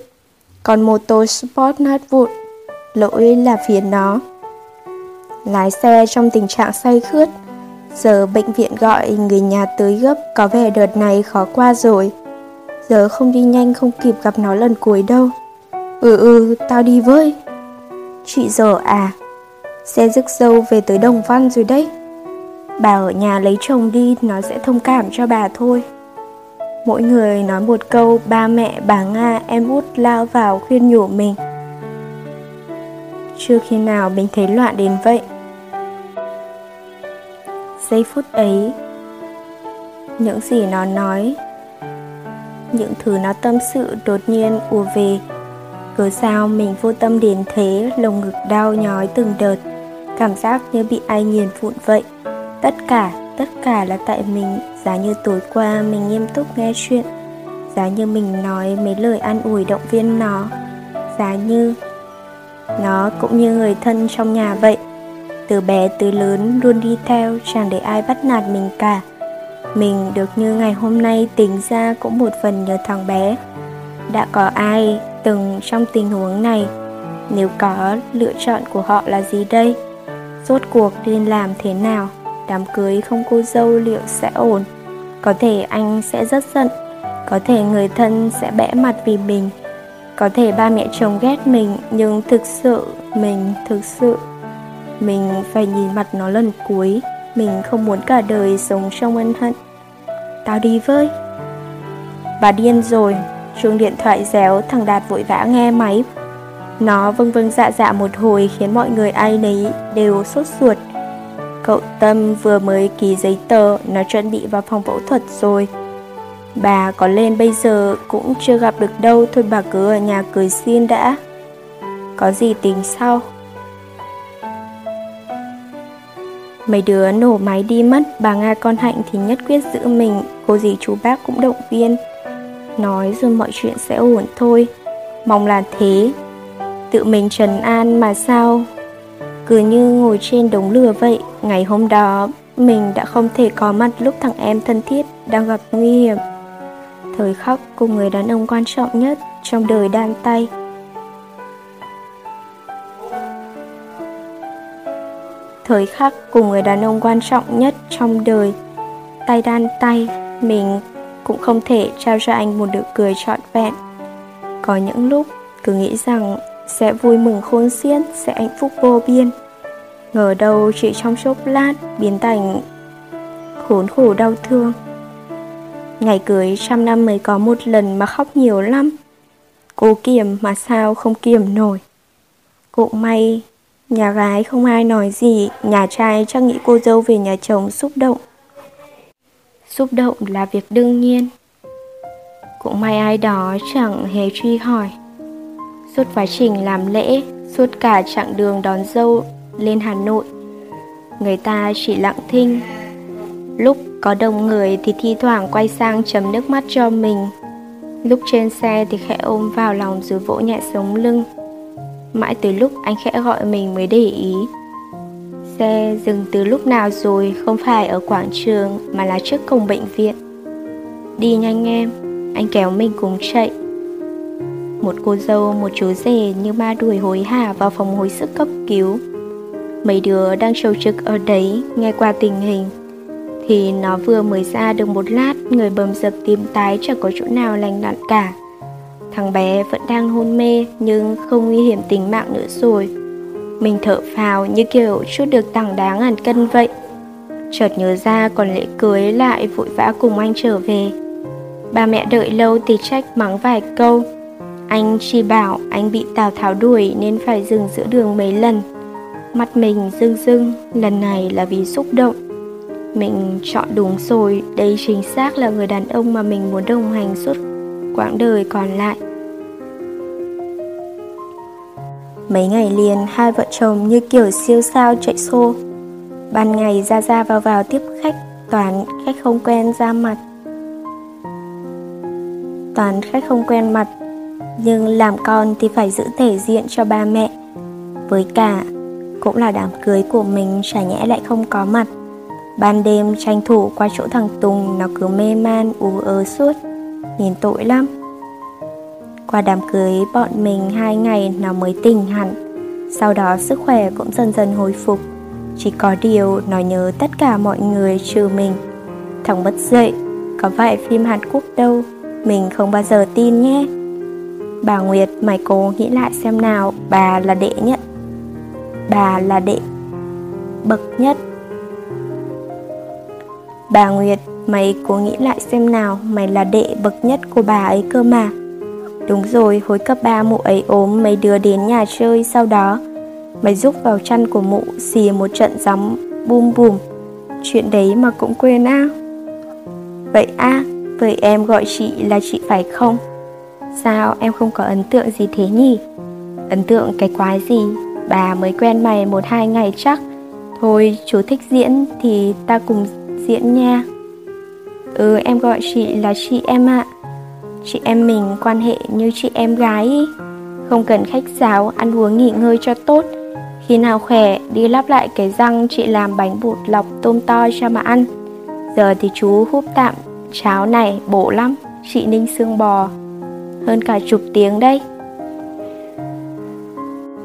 S1: Còn mô tô sport nát vụn Lỗi là phía nó. Lái xe trong tình trạng say khướt Giờ bệnh viện gọi người nhà tới gấp Có vẻ đợt này khó qua rồi. Giờ không đi nhanh không kịp gặp nó lần cuối đâu. Ừ ừ tao đi với. Chị giờ à Xe rước dâu về tới Đồng Văn rồi đấy. Bà ở nhà lấy chồng đi Nó sẽ thông cảm cho bà thôi. Mỗi người nói một câu Ba mẹ, bà Nga, em út lao vào khuyên nhủ mình. Chưa khi nào mình thấy loạn đến vậy. Giây phút ấy, những gì nó nói, những thứ nó tâm sự đột nhiên ùa về cớ sao mình vô tâm đến thế, lồng ngực đau nhói từng đợt, cảm giác như bị ai nghiền vụn vậy. Tất cả tất cả là tại mình, giá như tối qua mình nghiêm túc nghe chuyện, giá như mình nói mấy lời an ủi động viên nó, giá như nó cũng như người thân trong nhà vậy. Từ bé tới lớn luôn đi theo, chẳng để ai bắt nạt mình cả. Mình được như ngày hôm nay tính ra cũng một phần nhờ thằng bé. Đã có ai từng trong tình huống này? Nếu có, lựa chọn của họ là gì đây? Rốt cuộc nên làm thế nào? Đám cưới không cô dâu liệu sẽ ổn? Có thể anh sẽ rất giận. Có thể người thân sẽ bẽ mặt vì mình có thể ba mẹ chồng ghét mình, nhưng thực sự mình, thực sự mình phải nhìn mặt nó lần cuối. Mình không muốn cả đời sống trong ân hận. Tao đi với. Bà điên rồi. Chuông điện thoại réo, thằng Đạt vội vã nghe máy. Nó vâng vâng dạ dạ một hồi, Khiến mọi người ai nấy đều sốt ruột. Cậu Tâm vừa mới ký giấy tờ, Nó chuẩn bị vào phòng phẫu thuật rồi. Bà có lên bây giờ cũng chưa gặp được đâu Thôi bà cứ ở nhà cười xin đã Có gì tính sau Mấy đứa nổ máy đi mất, bà Nga con Hạnh thì nhất quyết giữ mình, cô dì chú bác cũng động viên. Nói rồi mọi chuyện sẽ ổn thôi, mong là thế. Tự mình trần an mà sao? Cứ như ngồi trên đống lửa vậy, ngày hôm đó mình đã không thể có mặt lúc thằng em thân thiết đang gặp nguy hiểm. Thời khắc cùng người đàn ông quan trọng nhất trong đời đan tay. thời khắc cùng người đàn ông quan trọng nhất trong đời tay đan tay, mình cũng không thể trao cho anh một nụ cười trọn vẹn. Có những lúc cứ nghĩ rằng sẽ vui mừng khôn xiết, sẽ hạnh phúc vô biên. Ngờ đâu chỉ trong chốc lát biến thành khốn khổ đau thương ngày cưới trăm năm mới có một lần mà khóc nhiều lắm cố kiềm mà sao không kiềm nổi cũng may Nhà gái không ai nói gì, nhà trai chắc nghĩ cô dâu về nhà chồng xúc động. Xúc động là việc đương nhiên. Cũng may ai đó chẳng hề truy hỏi. Suốt quá trình làm lễ, Suốt cả chặng đường đón dâu lên Hà Nội Người ta chỉ lặng thinh Lúc có đông người thì thi thoảng quay sang chấm nước mắt cho mình. Lúc trên xe thì khẽ ôm vào lòng rồi vỗ nhẹ sống lưng. Mãi tới lúc anh khẽ gọi mình mới để ý. Xe dừng từ lúc nào rồi Không phải ở quảng trường Mà là trước cổng bệnh viện. Đi nhanh em Anh kéo mình cùng chạy. Một cô dâu, một chú rể như ma đuổi hối hả vào phòng hồi sức cấp cứu. Mấy đứa đang trầu trực ở đấy Nghe qua tình hình. Thì nó vừa mới ra được một lát Người bầm dập tím tái chẳng có chỗ nào lành lặn cả. Thằng bé vẫn đang hôn mê Nhưng không nguy hiểm tính mạng nữa rồi. Mình thở phào như kiểu chút được tảng đá ngàn cân vậy. Chợt nhớ ra còn lễ cưới lại vội vã cùng anh trở về. Ba mẹ đợi lâu thì trách mắng vài câu. Anh chỉ bảo anh bị Tào Tháo đuổi nên phải dừng giữa đường mấy lần. Mắt mình rưng rưng, lần này là vì xúc động. Mình chọn đúng rồi, đây chính xác là người đàn ông mà mình muốn đồng hành suốt quãng đời còn lại. Mấy ngày liền hai vợ chồng như kiểu siêu sao chạy xô. Ban ngày ra ra vào vào tiếp khách Toàn khách không quen ra mặt. Toàn khách không quen mặt Nhưng làm con thì phải giữ thể diện cho ba mẹ. Với cả Cũng là đám cưới của mình chả nhẽ lại không có mặt. Ban đêm tranh thủ qua chỗ thằng Tùng, Nó cứ mê man, ú ớ suốt. Nhìn tội lắm. Qua đám cưới, bọn mình hai ngày nó mới tỉnh hẳn. Sau đó sức khỏe cũng dần dần hồi phục. Chỉ có điều nó nhớ tất cả mọi người trừ mình. Thằng bất dậy, Có phải phim Hàn Quốc đâu, Mình không bao giờ tin nhé. Bà Nguyệt, mày cố nghĩ lại xem nào, Bà là đệ nhất. Bà là đệ Bậc nhất. Bà Nguyệt Mày cố nghĩ lại xem nào Mày là đệ bậc nhất của bà ấy cơ mà Đúng rồi, hồi cấp 3 mụ ấy ốm mấy đứa đến nhà chơi sau đó Mày giúp vào chăn của mụ xì một trận gióng bum bùm Chuyện đấy mà cũng quên á Vậy a vậy em gọi chị là chị phải không? Sao em không có ấn tượng gì thế nhỉ? Ấn tượng cái quái gì? Bà mới quen mày một hai ngày chắc Thôi chú thích diễn thì ta cùng diễn nha. Ừ em gọi chị là chị em ạ. À. Chị em mình quan hệ như chị em gái ý. Không cần khách sáo, ăn uống nghỉ ngơi cho tốt. Khi nào khỏe, đi lắp lại cái răng chị làm bánh bột lọc tôm to cho mà ăn. Giờ thì chú húp tạm cháo này bổ lắm Chị ninh xương bò. Hơn cả chục tiếng đây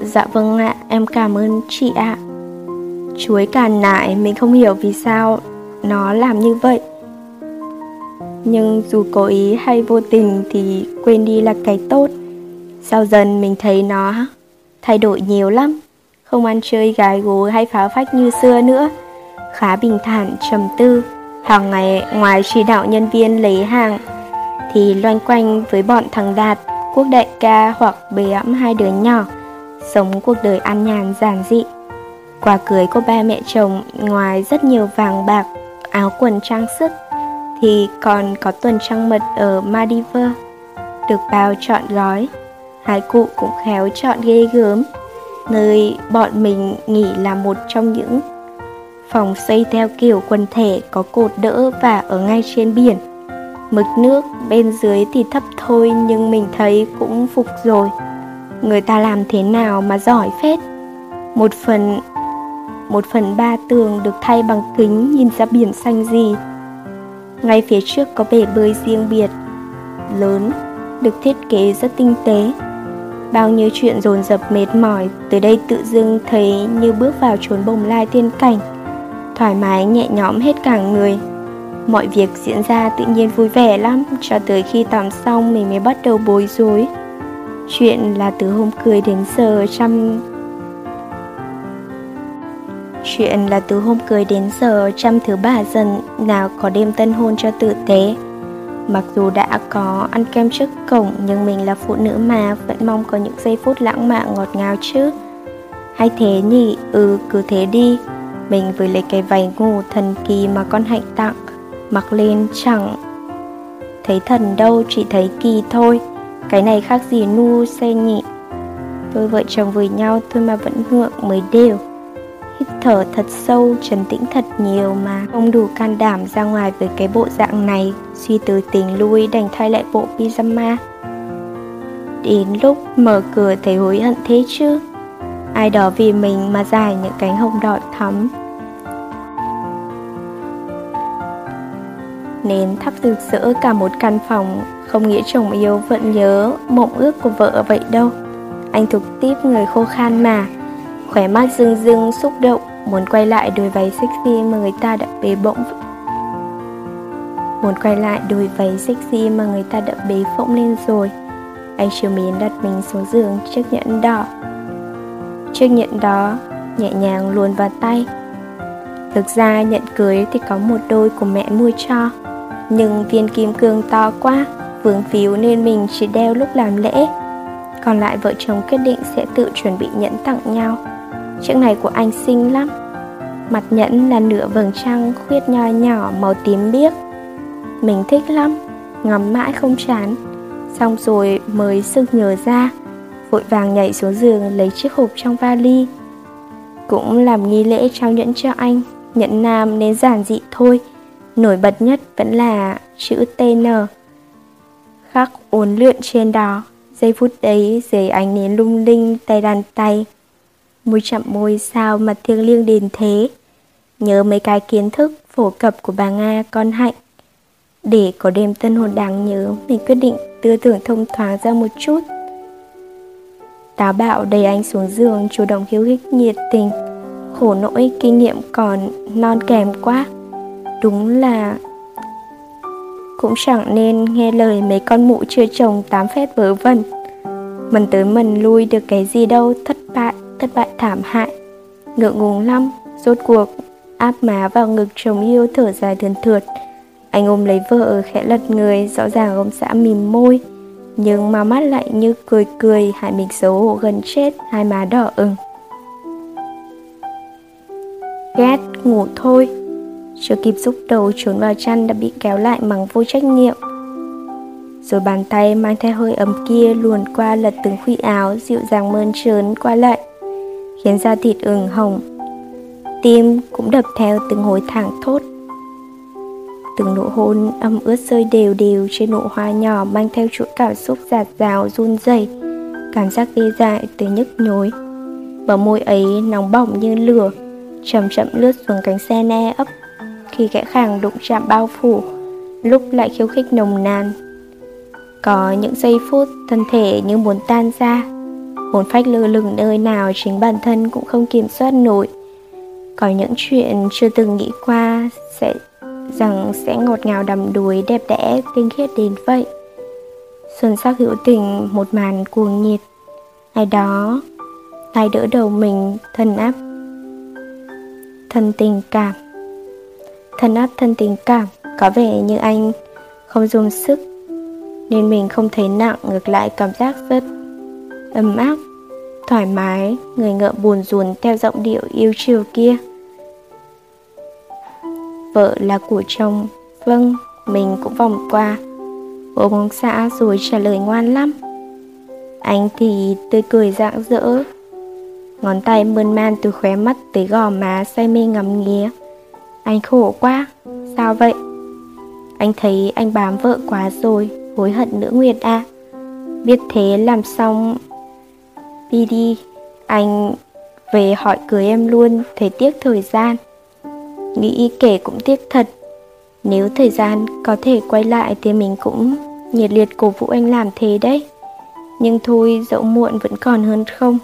S1: Dạ vâng ạ, em cảm ơn chị ạ. Chuối càn nại mình không hiểu vì sao nó làm như vậy. Nhưng dù cố ý hay vô tình thì quên đi là cái tốt. Sau dần mình thấy nó thay đổi nhiều lắm. Không ăn chơi gái gú hay phá phách như xưa nữa. Khá bình thản, trầm tư. Hàng ngày ngoài chỉ đạo nhân viên lấy hàng thì loanh quanh với bọn thằng đạt, quốc đại ca hoặc bế ẵm hai đứa nhỏ, sống cuộc đời an nhàn giản dị. Quà cưới của ba mẹ chồng ngoài rất nhiều vàng bạc áo quần trang sức thì còn có tuần trăng mật ở Maldives được bao trọn gói. Hai cụ cũng khéo chọn ghê gớm, nơi bọn mình nghỉ là một trong những phòng xây theo kiểu quần thể có cột đỡ và ở ngay trên biển. Mực nước bên dưới thì thấp thôi nhưng mình thấy cũng phục rồi. Người ta làm thế nào mà giỏi phết. Một phần một phần ba tường được thay bằng kính nhìn ra biển xanh gì ngay phía trước có bể bơi riêng biệt, lớn, được thiết kế rất tinh tế. Bao nhiêu chuyện dồn dập mệt mỏi, tới đây tự dưng thấy như bước vào chốn bồng lai tiên cảnh. Thoải mái nhẹ nhõm hết cả người. Mọi việc diễn ra tự nhiên vui vẻ lắm, cho tới khi tắm xong mình mới bắt đầu bối rối. Chuyện là từ hôm cười đến giờ trăm Chuyện là từ hôm cưới đến giờ trăm thứ bà dần nào có đêm tân hôn cho tử tế. Mặc dù đã có ăn kem trước cổng nhưng mình là phụ nữ mà vẫn mong có những giây phút lãng mạn ngọt ngào chứ. Hay thế nhỉ, ừ cứ thế đi. Mình vừa lấy cái váy ngủ thần kỳ mà con hạnh tặng Mặc lên chẳng. Thấy thần đâu chỉ thấy kỳ thôi. Cái này khác gì nu xe nhỉ? Đôi vợ chồng với nhau thôi mà vẫn ngượng mới đều. Hít thở thật sâu, trấn tĩnh thật nhiều mà Không đủ can đảm ra ngoài với cái bộ dạng này. Suy từ tình lui đành thay lại bộ pyjama. Đến lúc mở cửa thấy hối hận thế chứ? Ai đó vì mình mà dài những cánh hồng đỏ thắm. Nến thắp rực rỡ cả một căn phòng Không nghĩa chồng yêu vẫn nhớ mộng ước của vợ vậy đâu. Anh thuộc tiếp người khô khan mà. Khỏe mắt rưng rưng, xúc động, Muốn quay lại đôi váy sexy mà người ta đã bế bỗng Muốn quay lại đôi váy sexy mà người ta đã bế phỗng lên rồi. Anh chiều mến đặt mình xuống giường chiếc nhẫn đỏ. Chiếc nhẫn đó nhẹ nhàng luồn vào tay. Thực ra nhận cưới thì có một đôi của mẹ mua cho. Nhưng viên kim cương to quá Vướng víu nên mình chỉ đeo lúc làm lễ. Còn lại vợ chồng quyết định sẽ tự chuẩn bị nhẫn tặng nhau. Chiếc này của anh xinh lắm. Mặt nhẫn là nửa vầng trăng, khuyết nho nhỏ, màu tím biếc. Mình thích lắm, Ngắm mãi không chán. Xong rồi mới sực nhớ ra, Vội vàng nhảy xuống giường lấy chiếc hộp trong vali. Cũng làm nghi lễ trao nhẫn cho anh. Nhẫn nam nên giản dị thôi, Nổi bật nhất vẫn là chữ TN Khắc uốn lượn trên đó, Giây phút đấy dưới ánh nến lung linh tay đàn tay. Môi chậm môi sao mà thiêng liêng đến thế? Nhớ mấy cái kiến thức phổ cập của bà Nga, con hạnh. Để có đêm tân hồn đáng nhớ, Mình quyết định tư tưởng thông thoáng ra một chút. Táo bạo đẩy anh xuống giường, Chủ động khiêu khích nhiệt tình. Khổ nỗi kinh nghiệm còn non kèm quá. Đúng là Cũng chẳng nên nghe lời mấy con mụ chưa chồng tám phép vớ vẩn. Mình tới mình lui được cái gì đâu, thất bại thất bại thảm hại. Ngượng ngùng lắm, Rốt cuộc, áp má vào ngực chồng yêu thở dài thườn thượt. Anh ôm lấy vợ khẽ lật người, Rõ ràng ông xã mỉm môi. Nhưng mà mắt lại như cười cười Hại mình xấu hổ gần chết, Hai má đỏ ửng. Ghét, ngủ thôi. Chưa kịp giúp đầu trốn vào chăn đã bị kéo lại bằng vô trách nhiệm. Rồi bàn tay mang theo hơi ấm kia luồn qua lật từng khuy áo, dịu dàng mơn trớn qua lại khiến da thịt ửng hồng. Tim cũng đập theo từng hồi thẳng thốt. Từng nụ hôn âm ướt rơi đều đều trên nụ hoa nhỏ mang theo chuỗi cảm xúc giạt rào, run rẩy. Cảm giác tê dại từ nhức nhối. Bờ môi ấy nóng bỏng như lửa, chậm chậm lướt xuống cánh xe ne ấp. Khi kẽ khàng đụng chạm bao phủ, lúc lại khiêu khích nồng nàn. Có những giây phút thân thể như muốn tan ra hồn phách lơ lửng nơi nào chính bản thân cũng không kiểm soát nổi. Có những chuyện chưa từng nghĩ qua sẽ, rằng sẽ ngọt ngào đầm đuối đẹp đẽ, tinh khiết đến vậy. Xuân sắc hữu tình, một màn cuồng nhiệt. Ngày đó, tay đỡ đầu mình, thân áp, thân tình cảm. Thân áp thân tình cảm, có vẻ như anh không dùng sức, nên mình không thấy nặng, ngược lại cảm giác rất ấm áp thoải mái, người ngựa buồn rùn theo giọng điệu yêu chiều kia. Vợ là của chồng vâng mình cũng vòng qua. Bố bóng xã rồi trả lời ngoan lắm. Anh thì tươi cười rạng rỡ. Ngón tay mơn man từ khóe mắt tới gò má say mê ngắm nghía. Anh khổ quá, sao vậy? Anh thấy anh bám vợ quá rồi, hối hận nữa nguyệt à. Biết thế làm xong Đi đi, anh về hỏi cưới em luôn thấy tiếc thời gian. Nghĩ kể cũng tiếc thật. Nếu thời gian có thể quay lại thì mình cũng nhiệt liệt cổ vũ anh làm thế đấy. Nhưng thôi dẫu muộn vẫn còn hơn không.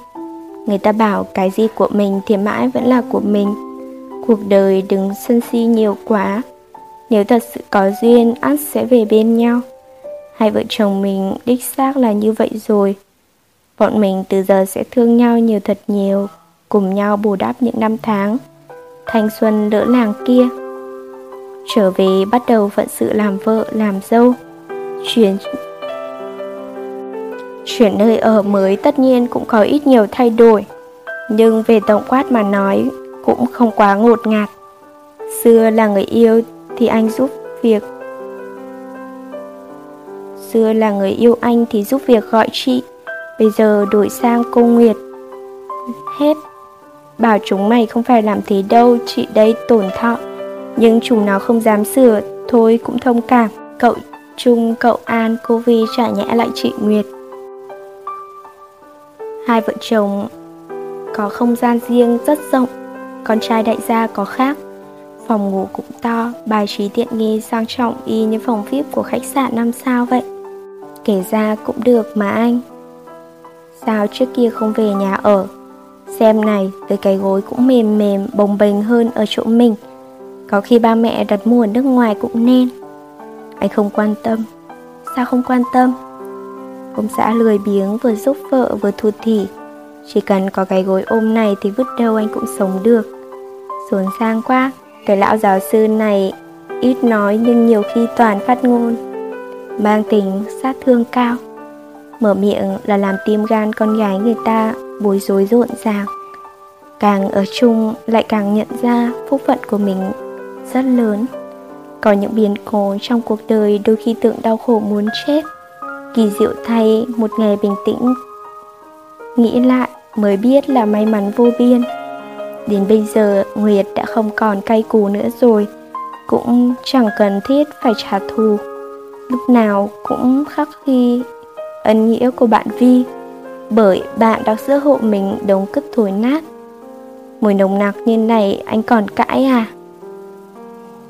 S1: Người ta bảo cái gì của mình thì mãi vẫn là của mình. Cuộc đời đừng sân si nhiều quá. Nếu thật sự có duyên ắt sẽ về bên nhau. Hai vợ chồng mình đích xác là như vậy rồi. Bọn mình từ giờ sẽ thương nhau nhiều thật nhiều Cùng nhau bù đắp những năm tháng. Thanh xuân đỡ làng kia. Trở về bắt đầu phận sự làm vợ, làm dâu. Chuyển Chuyển nơi ở mới tất nhiên cũng có ít nhiều thay đổi. Nhưng về tổng quát mà nói Cũng không quá ngột ngạt. Xưa là người yêu thì anh giúp việc. Xưa là người yêu anh thì giúp việc gọi chị. Bây giờ đổi sang cô Nguyệt. Hết. Bảo chúng mày không phải làm thế đâu Chị đây tổn thọ. Nhưng chúng nó không dám sửa Thôi cũng thông cảm. Cậu Trung, cậu An, cô Vi trả nhẽ lại chị Nguyệt. Hai vợ chồng có không gian riêng rất rộng. Con trai đại gia có khác. Phòng ngủ cũng to, bài trí tiện nghi sang trọng y như phòng VIP của khách sạn năm sao vậy? Kể ra cũng được mà anh. Sao trước kia không về nhà ở. Xem này, tới cái gối cũng mềm mềm, bồng bềnh hơn ở chỗ mình. Có khi ba mẹ đặt mua ở nước ngoài cũng nên. Anh không quan tâm. Sao không quan tâm? Ông xã lười biếng vừa giúp vợ vừa thụt thỉ. Chỉ cần có cái gối ôm này thì vứt đâu anh cũng sống được. Xuống sang quá Cái lão giáo sư này ít nói nhưng nhiều khi toàn phát ngôn. Mang tính sát thương cao. Mở miệng là làm tim gan con gái người ta bối rối rộn ràng. Càng ở chung lại càng nhận ra phúc phận của mình rất lớn. Có những biến cố trong cuộc đời đôi khi tưởng đau khổ muốn chết. Kỳ diệu thay một ngày bình tĩnh. Nghĩ lại mới biết là may mắn vô biên. Đến bây giờ, Nguyệt đã không còn cay cú nữa rồi. Cũng chẳng cần thiết phải trả thù. Lúc nào cũng khắc ghi ân nghĩa của bạn Vi Bởi bạn đọc giữa hộ mình đống cất thối nát Mùi nồng nặc như này anh còn cãi à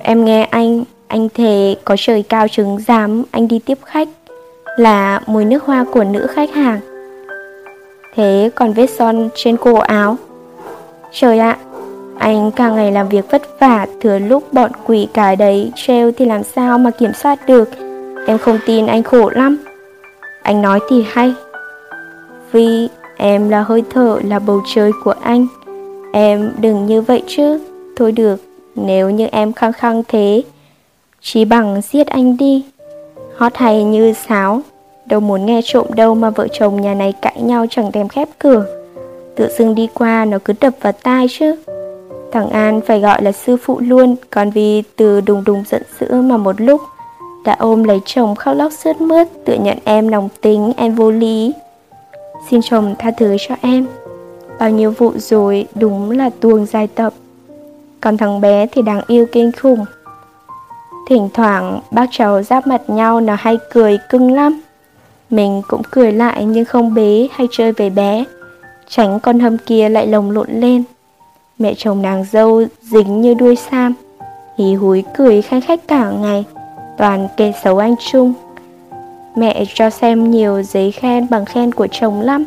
S1: Em nghe anh, anh thề có trời cao chứng giám anh đi tiếp khách là mùi nước hoa của nữ khách hàng. Thế còn vết son trên cổ áo? Trời ạ, anh càng ngày làm việc vất vả, thừa lúc bọn quỷ cái đấy treo thì làm sao mà kiểm soát được. Em không tin anh khổ lắm. Anh nói thì hay. Vì em là hơi thở, là bầu trời của anh. Em đừng như vậy chứ. Thôi được, nếu như em khăng khăng thế, chỉ bằng giết anh đi hót hay như sáo Đâu muốn nghe trộm đâu mà vợ chồng nhà này cãi nhau chẳng thèm khép cửa Tự dưng đi qua nó cứ đập vào tai chứ Thằng An phải gọi là sư phụ luôn Còn vì từ đùng đùng giận dữ mà một lúc đã ôm lấy chồng khóc lóc sướt mướt Tự nhận em lòng tính, em vô lý. Xin chồng tha thứ cho em. Bao nhiêu vụ rồi đúng là tuồng dài tập. Còn thằng bé thì đáng yêu kinh khủng. Thỉnh thoảng bác cháu giáp mặt nhau nó hay cười cưng lắm. Mình cũng cười lại nhưng không bế hay chơi với bé. Tránh con hâm kia lại lồng lộn lên. Mẹ chồng nàng dâu dính như đuôi sam. Hí húi cười khanh khách cả ngày. Toàn kê xấu anh Trung. Mẹ cho xem nhiều giấy khen bằng khen của chồng lắm.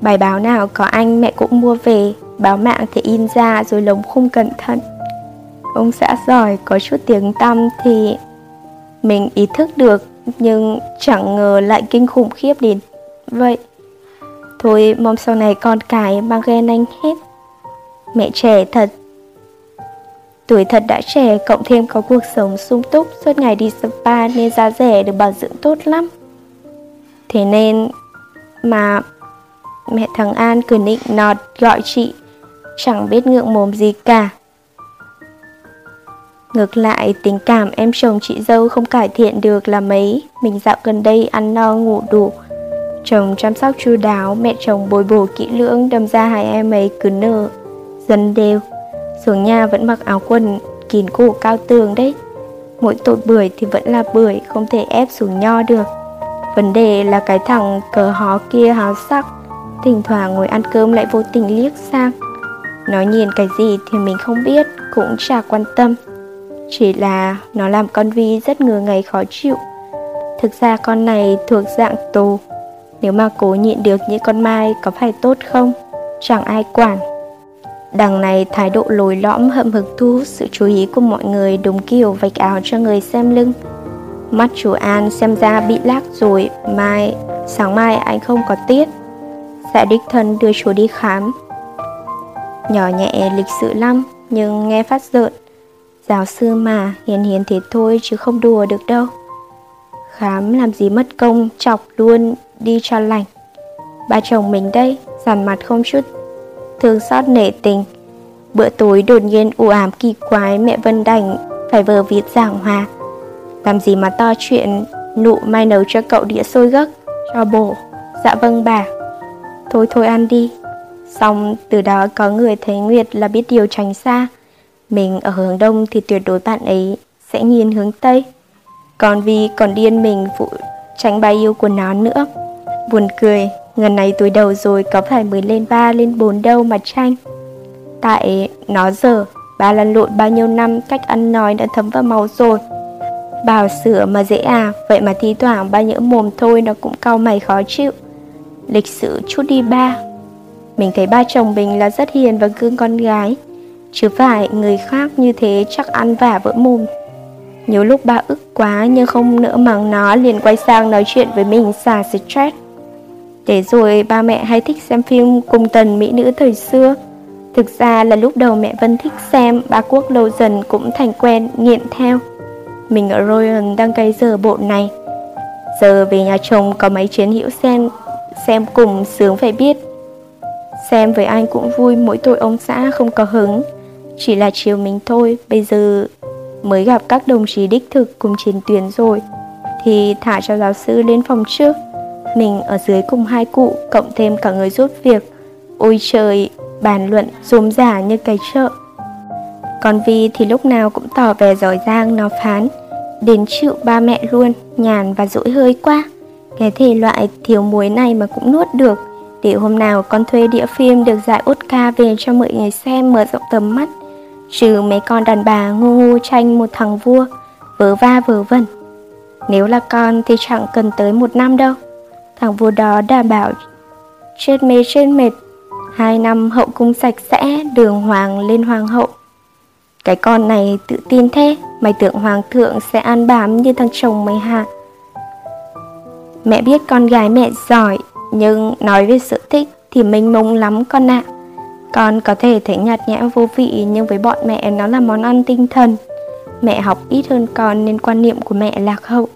S1: Bài báo nào có anh mẹ cũng mua về, Báo mạng thì in ra rồi lồng khung cẩn thận. Ông xã giỏi có chút tiếng tăm thì mình ý thức được, nhưng chẳng ngờ lại kinh khủng khiếp đến. Vậy, thôi mong sau này con cái mang ghen anh hết. Mẹ trẻ thật tuổi thật đã trẻ cộng thêm có cuộc sống sung túc suốt ngày đi spa nên giá rẻ được bảo dưỡng tốt lắm. Thế nên mà mẹ thằng an cứ nịnh nọt gọi chị chẳng biết ngượng mồm gì cả. Ngược lại, tình cảm em chồng chị dâu không cải thiện được là mấy. Mình dạo gần đây ăn no ngủ đủ. Chồng chăm sóc chu đáo, mẹ chồng bồi bổ kỹ lưỡng Đâm ra hai em ấy cứ nở, dần đều. Xuống nhà vẫn mặc áo quần kín cổ cao tường đấy. Mỗi tội bưởi thì vẫn là bưởi, không thể ép xuống nho được. Vấn đề là cái thằng cờ hó kia háo sắc Thỉnh thoảng ngồi ăn cơm lại vô tình liếc sang. Nó nhìn cái gì thì mình không biết, cũng chả quan tâm. Chỉ là nó làm con Vi rất ngừa ngày khó chịu. Thực ra con này thuộc dạng tù. Nếu mà cố nhịn được những con mai có phải tốt không? Chẳng ai quản. Đằng này thái độ lồi lõm hậm hực thu hút sự chú ý của mọi người đúng kiểu vạch áo cho người xem lưng Mắt chú An xem ra bị lác rồi Mai, sáng mai anh không có tiết Dạ đích thân đưa chú đi khám Nhỏ nhẹ lịch sự lắm Nhưng nghe phát rợn. Giáo sư mà, hiền hiền thế thôi chứ không đùa được đâu. Khám làm gì mất công, chọc luôn, đi cho lành. Ba chồng mình đây, giảm mặt không chút thương xót nể tình. Bữa tối đột nhiên u ám kỳ quái, mẹ Vân đành phải vờ viết giảng hòa. Làm gì mà to chuyện, Nụ mai nấu cho cậu đĩa xôi gấc, Cho bổ. Dạ vâng bà. Thôi thôi ăn đi. Xong, từ đó có người thấy Nguyệt là biết điều tránh xa. Mình ở hướng đông thì tuyệt đối bạn ấy sẽ nhìn hướng tây. Còn vì còn điên mình phụ tránh bài yêu của nó nữa. Buồn cười. Ngần này tuổi đầu rồi, có phải mới lên 3 lên 4 đâu mà tranh Tại nó giờ, Ba lăn lộn bao nhiêu năm, cách ăn nói đã thấm vào máu rồi. Bảo sửa mà dễ à Vậy mà thi thoảng ba nhỡ mồm thôi, nó cũng cau mày khó chịu. Lịch sự chút đi ba. Mình thấy ba chồng mình là rất hiền và cưng con gái. Chứ phải người khác như thế chắc ăn vả vỡ mồm. Nhiều lúc ba ức quá nhưng không nỡ mắng nó, liền quay sang nói chuyện với mình xả stress. Để rồi ba mẹ hay thích xem phim cùng tần mỹ nữ thời xưa Thực ra là lúc đầu mẹ Vân thích xem, ba Quốc lâu dần cũng thành quen, nghiện theo. Mình ở Royal đang cày giờ bộ này. Giờ về nhà chồng có mấy chuyến hữu xem, xem cùng sướng phải biết. Xem với anh cũng vui, mỗi tội ông xã không có hứng. Chỉ là chiều mình thôi, bây giờ mới gặp các đồng chí đích thực cùng chiến tuyến rồi. Thì thả cho giáo sư lên phòng trước. Mình ở dưới cùng hai cụ, cộng thêm cả người giúp việc. Ôi trời, bàn luận rôm giả như cái chợ. Còn Vi thì lúc nào cũng tỏ vẻ giỏi giang nó phán, đến chịu ba mẹ luôn, nhàn và dỗi hơi quá. Cái thể loại thiếu muối này mà cũng nuốt được, để hôm nào con thuê đĩa phim được giải Oscar về cho mọi người xem mở rộng tầm mắt. Trừ mấy con đàn bà ngu ngu tranh một thằng vua, vớ va vớ vẩn. Nếu là con thì chẳng cần tới một năm đâu. Thằng vua đó đảm bảo chết mê chết mệt Hai năm hậu cung sạch sẽ, đường hoàng lên hoàng hậu. Cái con này tự tin thế, mày tưởng hoàng thượng sẽ ăn bám như thằng chồng mày hả? Mẹ biết con gái mẹ giỏi, nhưng nói về sở thích thì mình mông lắm con ạ. À. Con có thể thấy nhạt nhẽo vô vị nhưng với bọn mẹ nó là món ăn tinh thần. Mẹ học ít hơn con nên quan niệm của mẹ lạc hậu.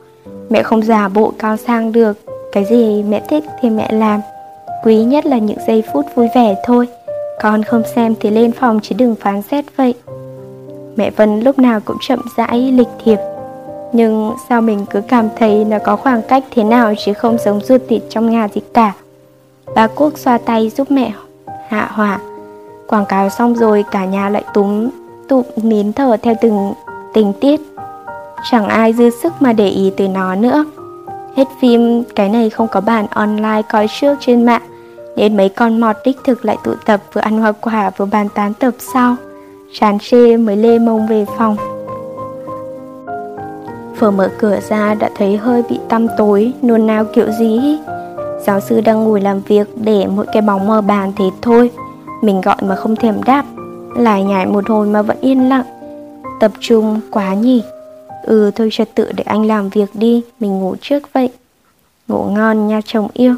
S1: Mẹ không giả bộ cao sang được, cái gì mẹ thích thì mẹ làm. Quý nhất là những giây phút vui vẻ thôi. Con không xem thì lên phòng chứ đừng phán xét vậy. Mẹ Vân lúc nào cũng chậm rãi, lịch thiệp. Nhưng sao mình cứ cảm thấy nó có khoảng cách thế nào chứ không giống ruột thịt trong nhà gì cả? Bà Quốc xoa tay giúp mẹ hạ hỏa. Quảng cáo xong rồi cả nhà lại túm tụm nín thở theo từng tình tiết. Chẳng ai dư sức mà để ý tới nó nữa. Hết phim, cái này không có bản online coi trước trên mạng. Đến mấy con mọt đích thực lại tụ tập vừa ăn hoa quả vừa bàn tán tập sau. Chán chê mới lê mông về phòng. Vừa mở cửa ra đã thấy hơi bị tăm tối, nôn nao kiểu gì? Giáo sư đang ngồi làm việc để mỗi cái bóng mờ bàn thế thôi. Mình gọi mà không thèm đáp. Lại nhảy một hồi mà vẫn yên lặng. Tập trung quá nhỉ? Ừ thôi trật tự để anh làm việc đi Mình ngủ trước vậy. Ngủ ngon nha chồng yêu.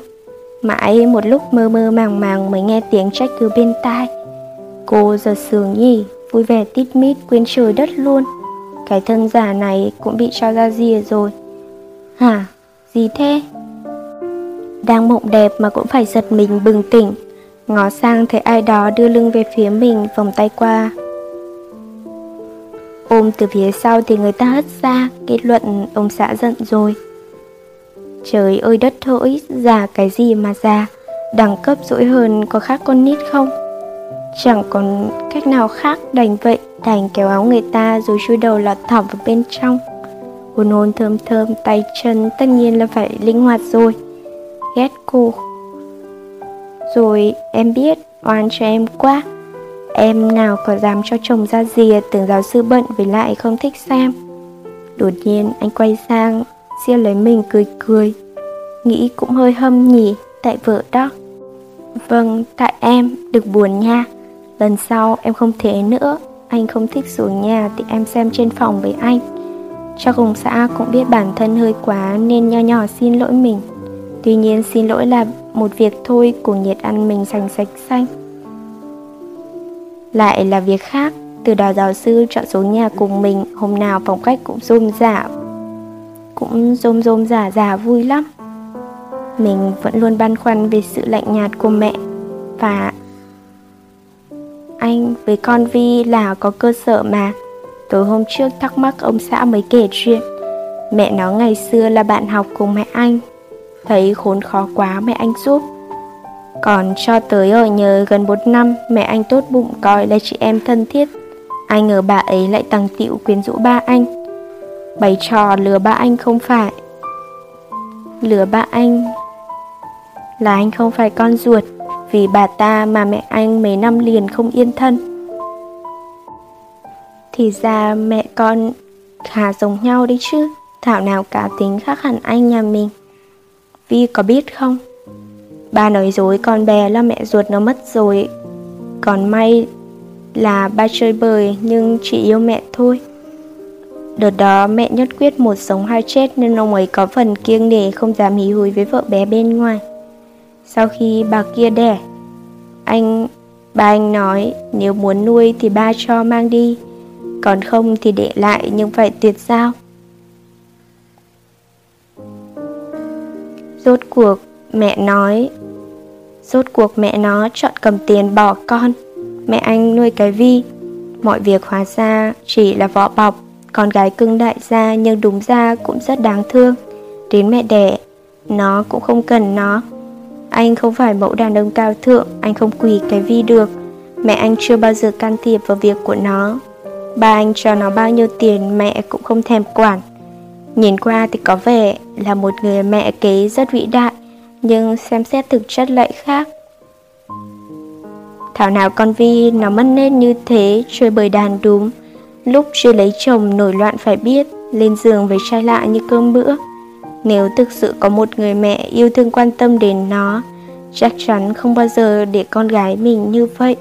S1: Mãi một lúc mơ mơ màng màng mới nghe tiếng trách cứ bên tai. Cô giờ sướng nhỉ, vui vẻ tít mít quên trời đất luôn. Cái thân giả này cũng bị cho ra rìa rồi. Hả, gì thế? Đang mộng đẹp mà cũng phải giật mình bừng tỉnh. Ngó sang thấy ai đó đưa lưng về phía mình vòng tay qua. Ôm từ phía sau thì người ta hất ra Kết luận ông xã giận rồi. Trời ơi đất hỡi, già cái gì mà già Đẳng cấp dỗi hơn có khác con nít không? Chẳng còn cách nào khác đành vậy Đành kéo áo người ta rồi chui đầu lọt thỏm vào bên trong. Hồn hồn thơm thơm tay chân tất nhiên là phải linh hoạt rồi. Ghét cô. Rồi em biết oan cho em quá. Em nào có dám cho chồng ra rìa tưởng giáo sư bận với lại không thích xem Đột nhiên anh quay sang Siêu lấy mình cười cười. Nghĩ cũng hơi hâm nhỉ Tại vợ đó. Vâng, tại em, đừng buồn nha. Lần sau em không thế nữa. Anh không thích xuống nhà thì em xem trên phòng với anh. Cho cùng xã cũng biết bản thân hơi quá Nên nho nhỏ xin lỗi mình. Tuy nhiên xin lỗi là một việc thôi Của nhiệt ăn mình sành sạch xanh. Lại là việc khác, Từ đó giáo sư chọn số nhà cùng mình, Hôm nào phòng khách cũng rôm rả cũng rôm rôm giả giả vui lắm. Mình vẫn luôn băn khoăn về sự lạnh nhạt của mẹ và anh với con Vi là có cơ sở mà. Tối hôm trước thắc mắc ông xã mới kể chuyện. Mẹ nó ngày xưa là bạn học cùng mẹ anh Thấy khốn khó quá mẹ anh giúp còn cho tới ở nhờ gần 4 năm, Mẹ anh tốt bụng coi là chị em thân thiết. Ai ngờ bà ấy lại tăng tiệu quyến rũ ba anh. Bày trò lừa ba anh không phải. Lừa ba anh Là anh không phải con ruột, Vì bà ta mà mẹ anh mấy năm liền không yên thân. Thì ra mẹ con khá giống nhau đấy chứ, Thảo nào cá tính khác hẳn anh nhà mình. Vi có biết không? Ba nói dối con bé là mẹ ruột nó mất rồi Còn may là ba chơi bời nhưng chỉ yêu mẹ thôi Đợt đó mẹ nhất quyết một sống hai chết nên ông ấy có phần kiêng nể không dám hí húi với vợ bé bên ngoài. Sau khi bà kia đẻ, anh, ba anh nói nếu muốn nuôi thì ba cho mang đi, còn không thì để lại nhưng phải tuyệt giao. Rốt cuộc mẹ nói Rốt cuộc mẹ nó chọn cầm tiền bỏ con. Mẹ anh nuôi cái vi. Mọi việc hóa ra chỉ là vỏ bọc. Con gái cưng đại gia nhưng đúng ra cũng rất đáng thương. Đến mẹ đẻ, Nó cũng không cần nó. Anh không phải mẫu đàn ông cao thượng, Anh không quỳ cái vi được. Mẹ anh chưa bao giờ can thiệp vào việc của nó. Ba anh cho nó bao nhiêu tiền mẹ cũng không thèm quản. Nhìn qua thì có vẻ là một người mẹ kế rất vĩ đại. Nhưng xem xét thực chất lại khác. Thảo nào con Vi nó mất nên như thế chơi bời đàn đúng. Lúc chưa lấy chồng nổi loạn phải biết, Lên giường với trai lạ như cơm bữa. Nếu thực sự có một người mẹ yêu thương quan tâm đến nó, Chắc chắn không bao giờ để con gái mình như vậy.